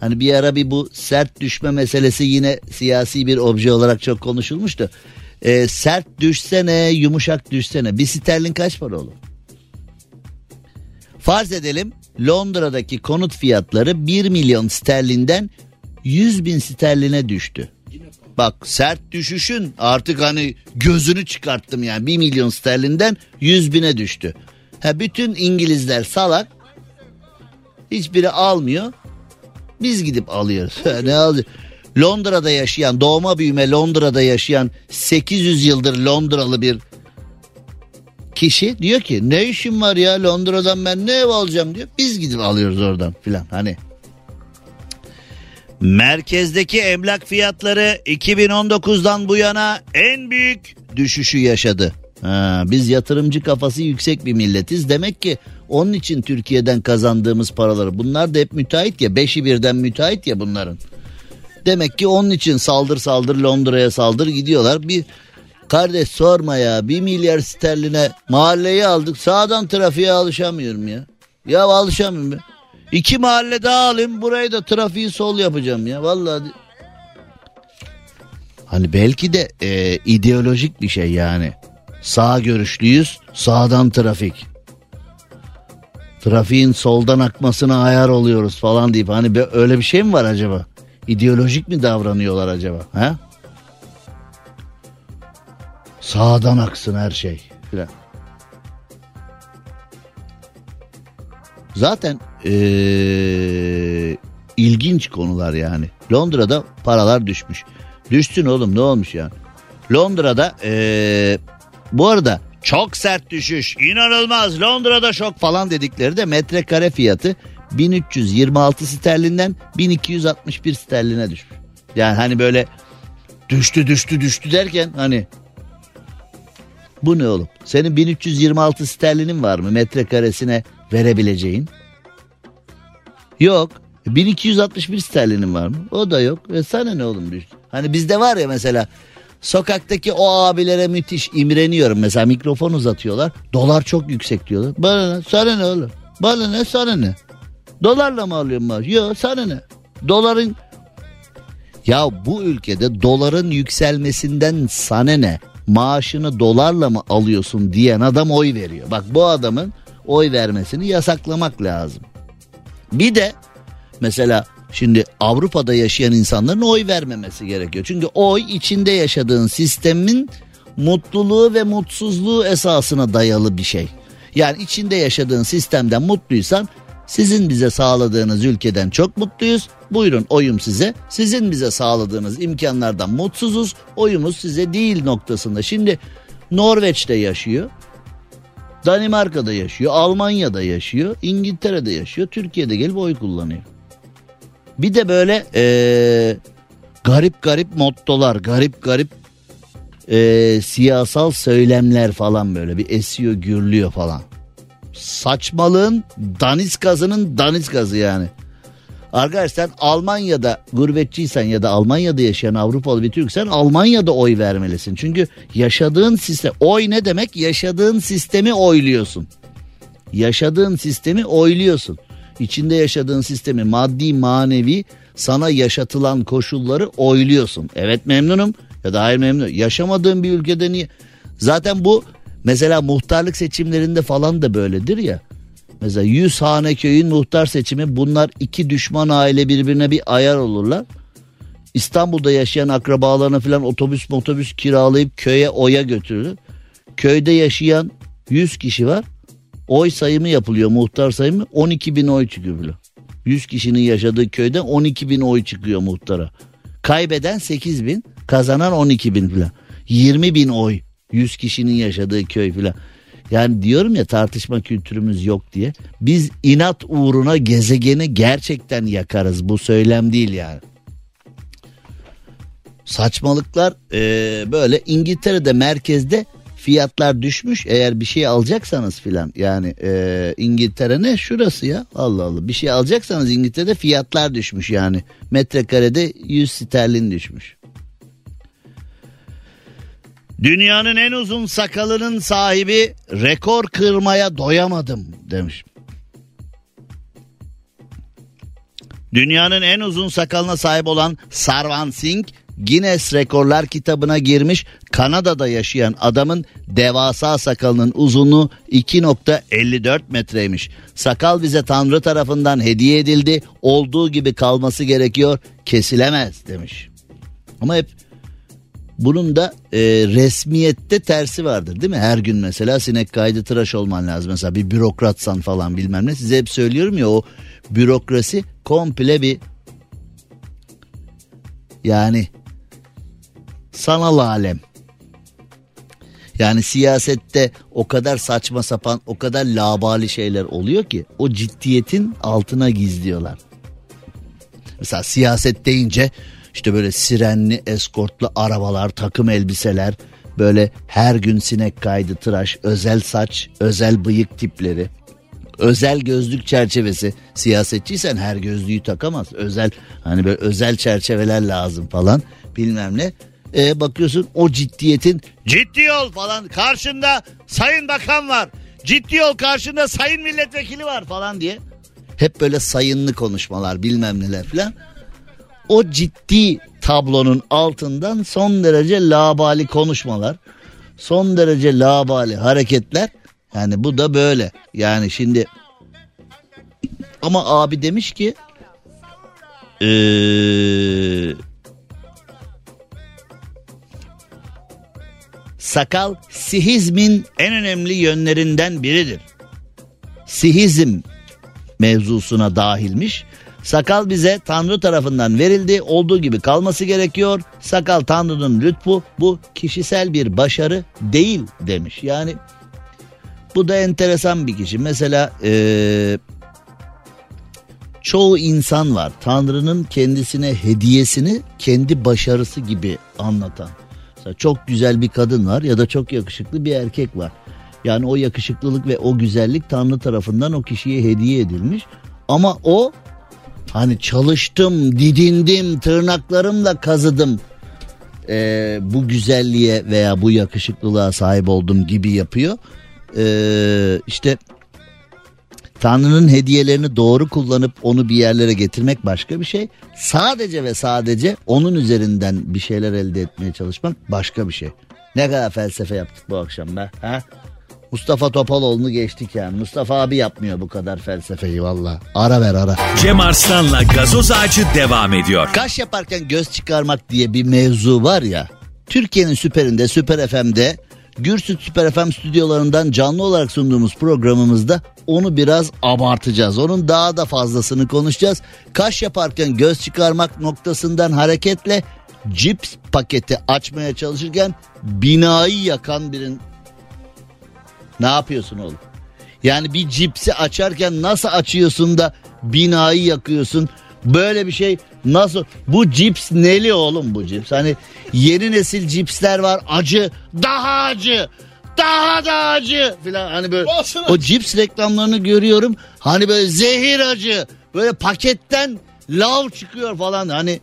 Hani bir ara bir bu sert düşme meselesi yine siyasi bir obje olarak çok konuşulmuştu. Ee, sert düşsene yumuşak düşsene. Bir sterlin kaç para olur? Farz edelim Londra'daki konut fiyatları 1 milyon sterlinden 100 bin sterline düştü. Bak sert düşüşün artık hani gözünü çıkarttım yani 1 milyon sterlinden 100 bine düştü. Ha bütün İngilizler salak hiçbiri almıyor. Biz gidip alıyoruz. ne alıyor? Londra'da yaşayan doğma büyüme Londra'da yaşayan 800 yıldır Londralı bir kişi diyor ki ne işim var ya Londra'dan ben ne ev alacağım diyor. Biz gidip alıyoruz oradan filan hani. Merkezdeki emlak fiyatları 2019'dan bu yana en büyük düşüşü yaşadı. Ha, biz yatırımcı kafası yüksek bir milletiz. Demek ki onun için Türkiye'den kazandığımız paraları bunlar da hep müteahhit ya. Beşi birden müteahhit ya bunların. Demek ki onun için saldır saldır Londra'ya saldır gidiyorlar. Bir kardeş sorma ya bir milyar sterline mahalleyi aldık sağdan trafiğe alışamıyorum ya. Ya alışamıyorum ya. İki mahalle daha alayım burayı da trafiği sol yapacağım ya vallahi. Hani belki de e, ideolojik bir şey yani. Sağ görüşlüyüz sağdan trafik. Trafiğin soldan akmasına ayar oluyoruz falan deyip hani öyle bir şey mi var acaba? İdeolojik mi davranıyorlar acaba? He? Sağdan aksın her şey filan. Zaten ee, ilginç konular yani. Londra'da paralar düşmüş. Düşsün oğlum ne olmuş yani? Londra'da ee, bu arada çok sert düşüş inanılmaz Londra'da şok falan dedikleri de metrekare fiyatı 1326 sterlinden 1261 sterline düşmüş. Yani hani böyle düştü düştü düştü derken hani bu ne oğlum? Senin 1326 sterlinin var mı metrekaresine verebileceğin? Yok. 1261 sterlinin var mı? O da yok. E sana ne oğlum? Hani bizde var ya mesela sokaktaki o abilere müthiş imreniyorum. Mesela mikrofon uzatıyorlar. Dolar çok yüksek diyorlar. Bana ne? Sana ne oğlum? Bana ne? Sana ne? Dolarla mı alıyorsun maaş? Yok sana ne? Doların ya bu ülkede doların yükselmesinden sana ne? Maaşını dolarla mı alıyorsun diyen adam oy veriyor. Bak bu adamın oy vermesini yasaklamak lazım. Bir de mesela şimdi Avrupa'da yaşayan insanların oy vermemesi gerekiyor. Çünkü oy içinde yaşadığın sistemin mutluluğu ve mutsuzluğu esasına dayalı bir şey. Yani içinde yaşadığın sistemden mutluysan sizin bize sağladığınız ülkeden çok mutluyuz. Buyurun oyum size. Sizin bize sağladığınız imkanlardan mutsuzuz. Oyumuz size değil noktasında. Şimdi Norveç'te yaşıyor. Danimarka'da yaşıyor. Almanya'da yaşıyor. İngiltere'de yaşıyor. Türkiye'de gelip oy kullanıyor. Bir de böyle ee, garip garip mottolar, garip garip ee, siyasal söylemler falan böyle bir esiyor gürlüyor falan. Saçmalığın daniskazının daniskazı yani. Arkadaşlar Almanya'da gurbetçiysen ya da Almanya'da yaşayan Avrupalı bir Türksen Almanya'da oy vermelisin. Çünkü yaşadığın sistem oy ne demek? Yaşadığın sistemi oyluyorsun. Yaşadığın sistemi oyluyorsun. İçinde yaşadığın sistemi maddi manevi sana yaşatılan koşulları oyluyorsun. Evet memnunum ya da hayır memnunum. Yaşamadığın bir ülkede niye? Zaten bu mesela muhtarlık seçimlerinde falan da böyledir ya. Mesela 100 hane köyün muhtar seçimi bunlar iki düşman aile birbirine bir ayar olurlar. İstanbul'da yaşayan akrabalarına falan otobüs otobüs kiralayıp köye oya götürülür. Köyde yaşayan 100 kişi var. Oy sayımı yapılıyor muhtar sayımı 12 bin oy çıkıyor bile. 100 kişinin yaşadığı köyde 12 bin oy çıkıyor muhtara. Kaybeden 8 bin kazanan 12 bin falan. 20 bin oy 100 kişinin yaşadığı köy falan. Yani diyorum ya tartışma kültürümüz yok diye. Biz inat uğruna gezegeni gerçekten yakarız. Bu söylem değil yani. Saçmalıklar e, böyle İngiltere'de merkezde fiyatlar düşmüş. Eğer bir şey alacaksanız filan yani e, İngiltere ne şurası ya Allah Allah. Bir şey alacaksanız İngiltere'de fiyatlar düşmüş yani. Metrekarede 100 sterlin düşmüş. Dünyanın en uzun sakalının sahibi rekor kırmaya doyamadım demiş. Dünyanın en uzun sakalına sahip olan Sarvan Singh Guinness Rekorlar kitabına girmiş. Kanada'da yaşayan adamın devasa sakalının uzunluğu 2.54 metreymiş. Sakal bize Tanrı tarafından hediye edildi. Olduğu gibi kalması gerekiyor. Kesilemez demiş. Ama hep bunun da e, resmiyette tersi vardır değil mi? Her gün mesela sinek kaydı tıraş olman lazım. Mesela bir bürokratsan falan bilmem ne. Size hep söylüyorum ya o bürokrasi komple bir yani sanal alem. Yani siyasette o kadar saçma sapan, o kadar labali şeyler oluyor ki o ciddiyetin altına gizliyorlar. Mesela siyaset deyince işte böyle sirenli, eskortlu arabalar, takım elbiseler, böyle her gün sinek kaydı, tıraş, özel saç, özel bıyık tipleri, özel gözlük çerçevesi. Siyasetçiysen her gözlüğü takamaz. Özel hani böyle özel çerçeveler lazım falan bilmem ne. E, bakıyorsun o ciddiyetin ciddi ol falan karşında sayın bakan var. Ciddi ol karşında sayın milletvekili var falan diye. Hep böyle sayınlı konuşmalar bilmem neler falan. O ciddi tablonun altından son derece labali konuşmalar. Son derece labali hareketler. Yani bu da böyle. Yani şimdi ama abi demiş ki ee, sakal sihizmin en önemli yönlerinden biridir. Sihizm mevzusuna dahilmiş. Sakal bize Tanrı tarafından verildi. Olduğu gibi kalması gerekiyor. Sakal Tanrı'nın lütfu. Bu kişisel bir başarı değil demiş. Yani bu da enteresan bir kişi. Mesela ee, çoğu insan var. Tanrı'nın kendisine hediyesini kendi başarısı gibi anlatan. Mesela çok güzel bir kadın var ya da çok yakışıklı bir erkek var. Yani o yakışıklılık ve o güzellik Tanrı tarafından o kişiye hediye edilmiş. Ama o hani çalıştım, didindim, tırnaklarımla kazıdım. Ee, bu güzelliğe veya bu yakışıklılığa sahip oldum gibi yapıyor. Ee, işte Tanrı'nın hediyelerini doğru kullanıp onu bir yerlere getirmek başka bir şey. Sadece ve sadece onun üzerinden bir şeyler elde etmeye çalışmak başka bir şey. Ne kadar felsefe yaptık bu akşam be. Ha? Mustafa Topaloğlu'nu geçtik yani. Mustafa abi yapmıyor bu kadar felsefeyi valla. Ara ver ara. Cem Arslan'la gazoz ağacı devam ediyor. Kaş yaparken göz çıkarmak diye bir mevzu var ya. Türkiye'nin süperinde, Süper FM'de, Gürsüt Süper FM stüdyolarından canlı olarak sunduğumuz programımızda onu biraz abartacağız. Onun daha da fazlasını konuşacağız. Kaş yaparken göz çıkarmak noktasından hareketle cips paketi açmaya çalışırken binayı yakan birin ne yapıyorsun oğlum? Yani bir cipsi açarken nasıl açıyorsun da binayı yakıyorsun? Böyle bir şey nasıl? Bu cips neli oğlum bu cips? Hani yeni nesil cipsler var acı, daha acı, daha da acı filan. Hani böyle Olsun o cips reklamlarını görüyorum. Hani böyle zehir acı, böyle paketten lav çıkıyor falan. Hani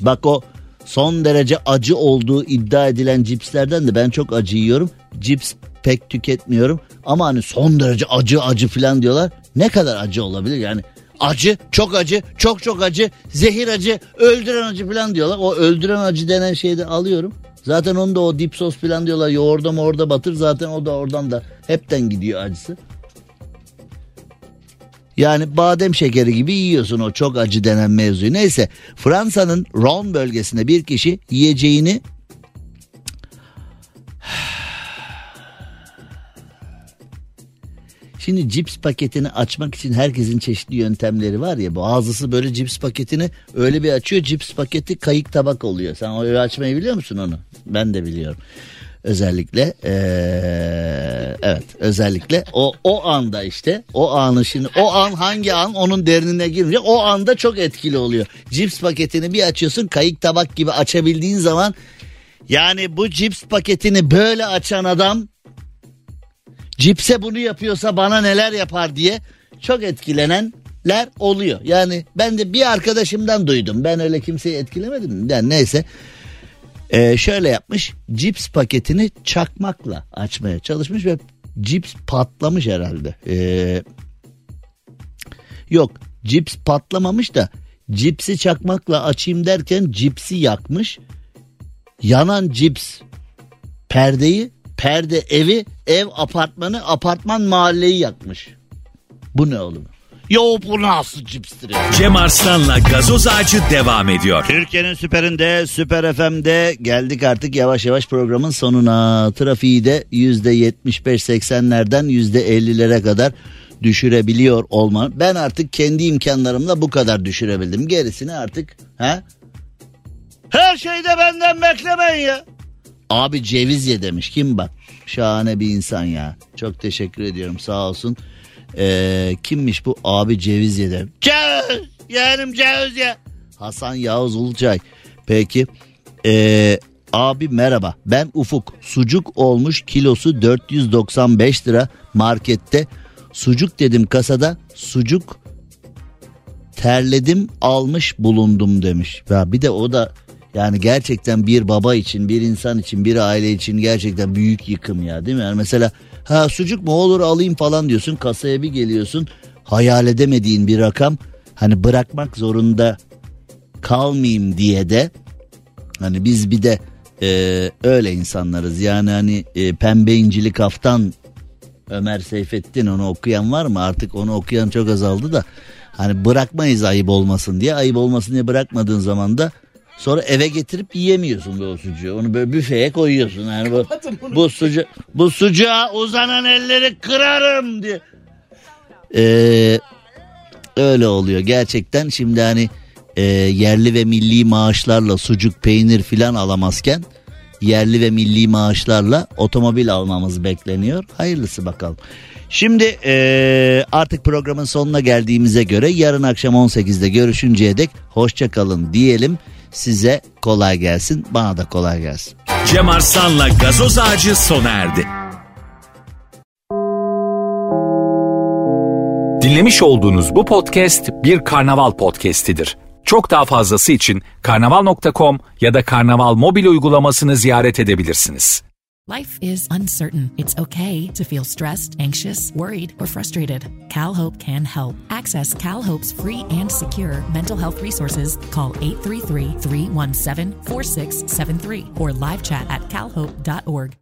Bak o son derece acı olduğu iddia edilen cipslerden de ben çok acı yiyorum. Cips pek tüketmiyorum ama hani son derece acı acı falan diyorlar. Ne kadar acı olabilir yani? Acı, çok acı, çok çok acı, zehir acı, öldüren acı falan diyorlar. O öldüren acı denen şeyi de alıyorum. Zaten onu da o dip sos falan diyorlar. Yoğurda mı orada batır zaten o da oradan da hepten gidiyor acısı. Yani badem şekeri gibi yiyorsun o çok acı denen mevzuyu. Neyse Fransa'nın Rhône bölgesinde bir kişi yiyeceğini Şimdi cips paketini açmak için herkesin çeşitli yöntemleri var ya. Bazısı böyle cips paketini öyle bir açıyor cips paketi kayık tabak oluyor. Sen öyle açmayı biliyor musun onu? Ben de biliyorum. Özellikle eee, evet özellikle o o anda işte o anı şimdi o an hangi an onun derinine girince o anda çok etkili oluyor. Cips paketini bir açıyorsun kayık tabak gibi açabildiğin zaman yani bu cips paketini böyle açan adam cipse bunu yapıyorsa bana neler yapar diye çok etkilenenler oluyor. Yani ben de bir arkadaşımdan duydum. Ben öyle kimseyi etkilemedim. Yani neyse. Ee, şöyle yapmış. Cips paketini çakmakla açmaya çalışmış ve cips patlamış herhalde. Ee, yok cips patlamamış da cipsi çakmakla açayım derken cipsi yakmış. Yanan cips perdeyi, perde evi, ev apartmanı, apartman mahalleyi yakmış. Bu ne oğlum? Yo bu nasıl cipstir? Cem Arslan'la gazoz ağacı devam ediyor. Türkiye'nin süperinde, süper FM'de geldik artık yavaş yavaş programın sonuna. Trafiği de %75-80'lerden %50'lere kadar düşürebiliyor olma. Ben artık kendi imkanlarımla bu kadar düşürebildim. Gerisini artık ha? Her şeyde benden beklemeyin ya. Abi ceviz ye demiş. Kim bak? Şahane bir insan ya. Çok teşekkür ediyorum sağ olsun. Ee, kimmiş bu? Abi ceviz ye demiş. Ceviz! Yeğenim ceviz ye. Hasan Yavuz Ulcay. Peki. Ee, abi merhaba. Ben Ufuk. Sucuk olmuş kilosu 495 lira markette. Sucuk dedim kasada. Sucuk terledim almış bulundum demiş. Ya bir de o da yani gerçekten bir baba için, bir insan için, bir aile için gerçekten büyük yıkım ya değil mi? Yani mesela ha sucuk mu olur alayım falan diyorsun kasaya bir geliyorsun. Hayal edemediğin bir rakam. Hani bırakmak zorunda kalmayayım diye de. Hani biz bir de e, öyle insanlarız. Yani hani e, pembe incili kaftan Ömer Seyfettin onu okuyan var mı? Artık onu okuyan çok azaldı da. Hani bırakmayız ayıp olmasın diye. Ayıp olmasın diye bırakmadığın zaman da sonra eve getirip yiyemiyorsun bu sucuğu onu böyle büfeye koyuyorsun yani bu, bu sucu bu sucuğa uzanan elleri kırarım diye Ee, öyle oluyor gerçekten şimdi hani e, yerli ve milli maaşlarla sucuk peynir filan alamazken yerli ve milli maaşlarla otomobil almamız bekleniyor. Hayırlısı bakalım. Şimdi e, artık programın sonuna geldiğimize göre yarın akşam 18'de görüşünceye dek hoşça kalın diyelim. Size kolay gelsin bana da kolay gelsin. Cem Arslan'la gazoz ağacı sona erdi. Dinlemiş olduğunuz bu podcast bir karnaval podcastidir. Çok daha fazlası için karnaval.com ya da karnaval mobil uygulamasını ziyaret edebilirsiniz. Life is uncertain. It's okay to feel stressed, anxious, worried, or frustrated. CalHope can help. Access CalHope's free and secure mental health resources. Call 833 317 4673 or live chat at calhope.org.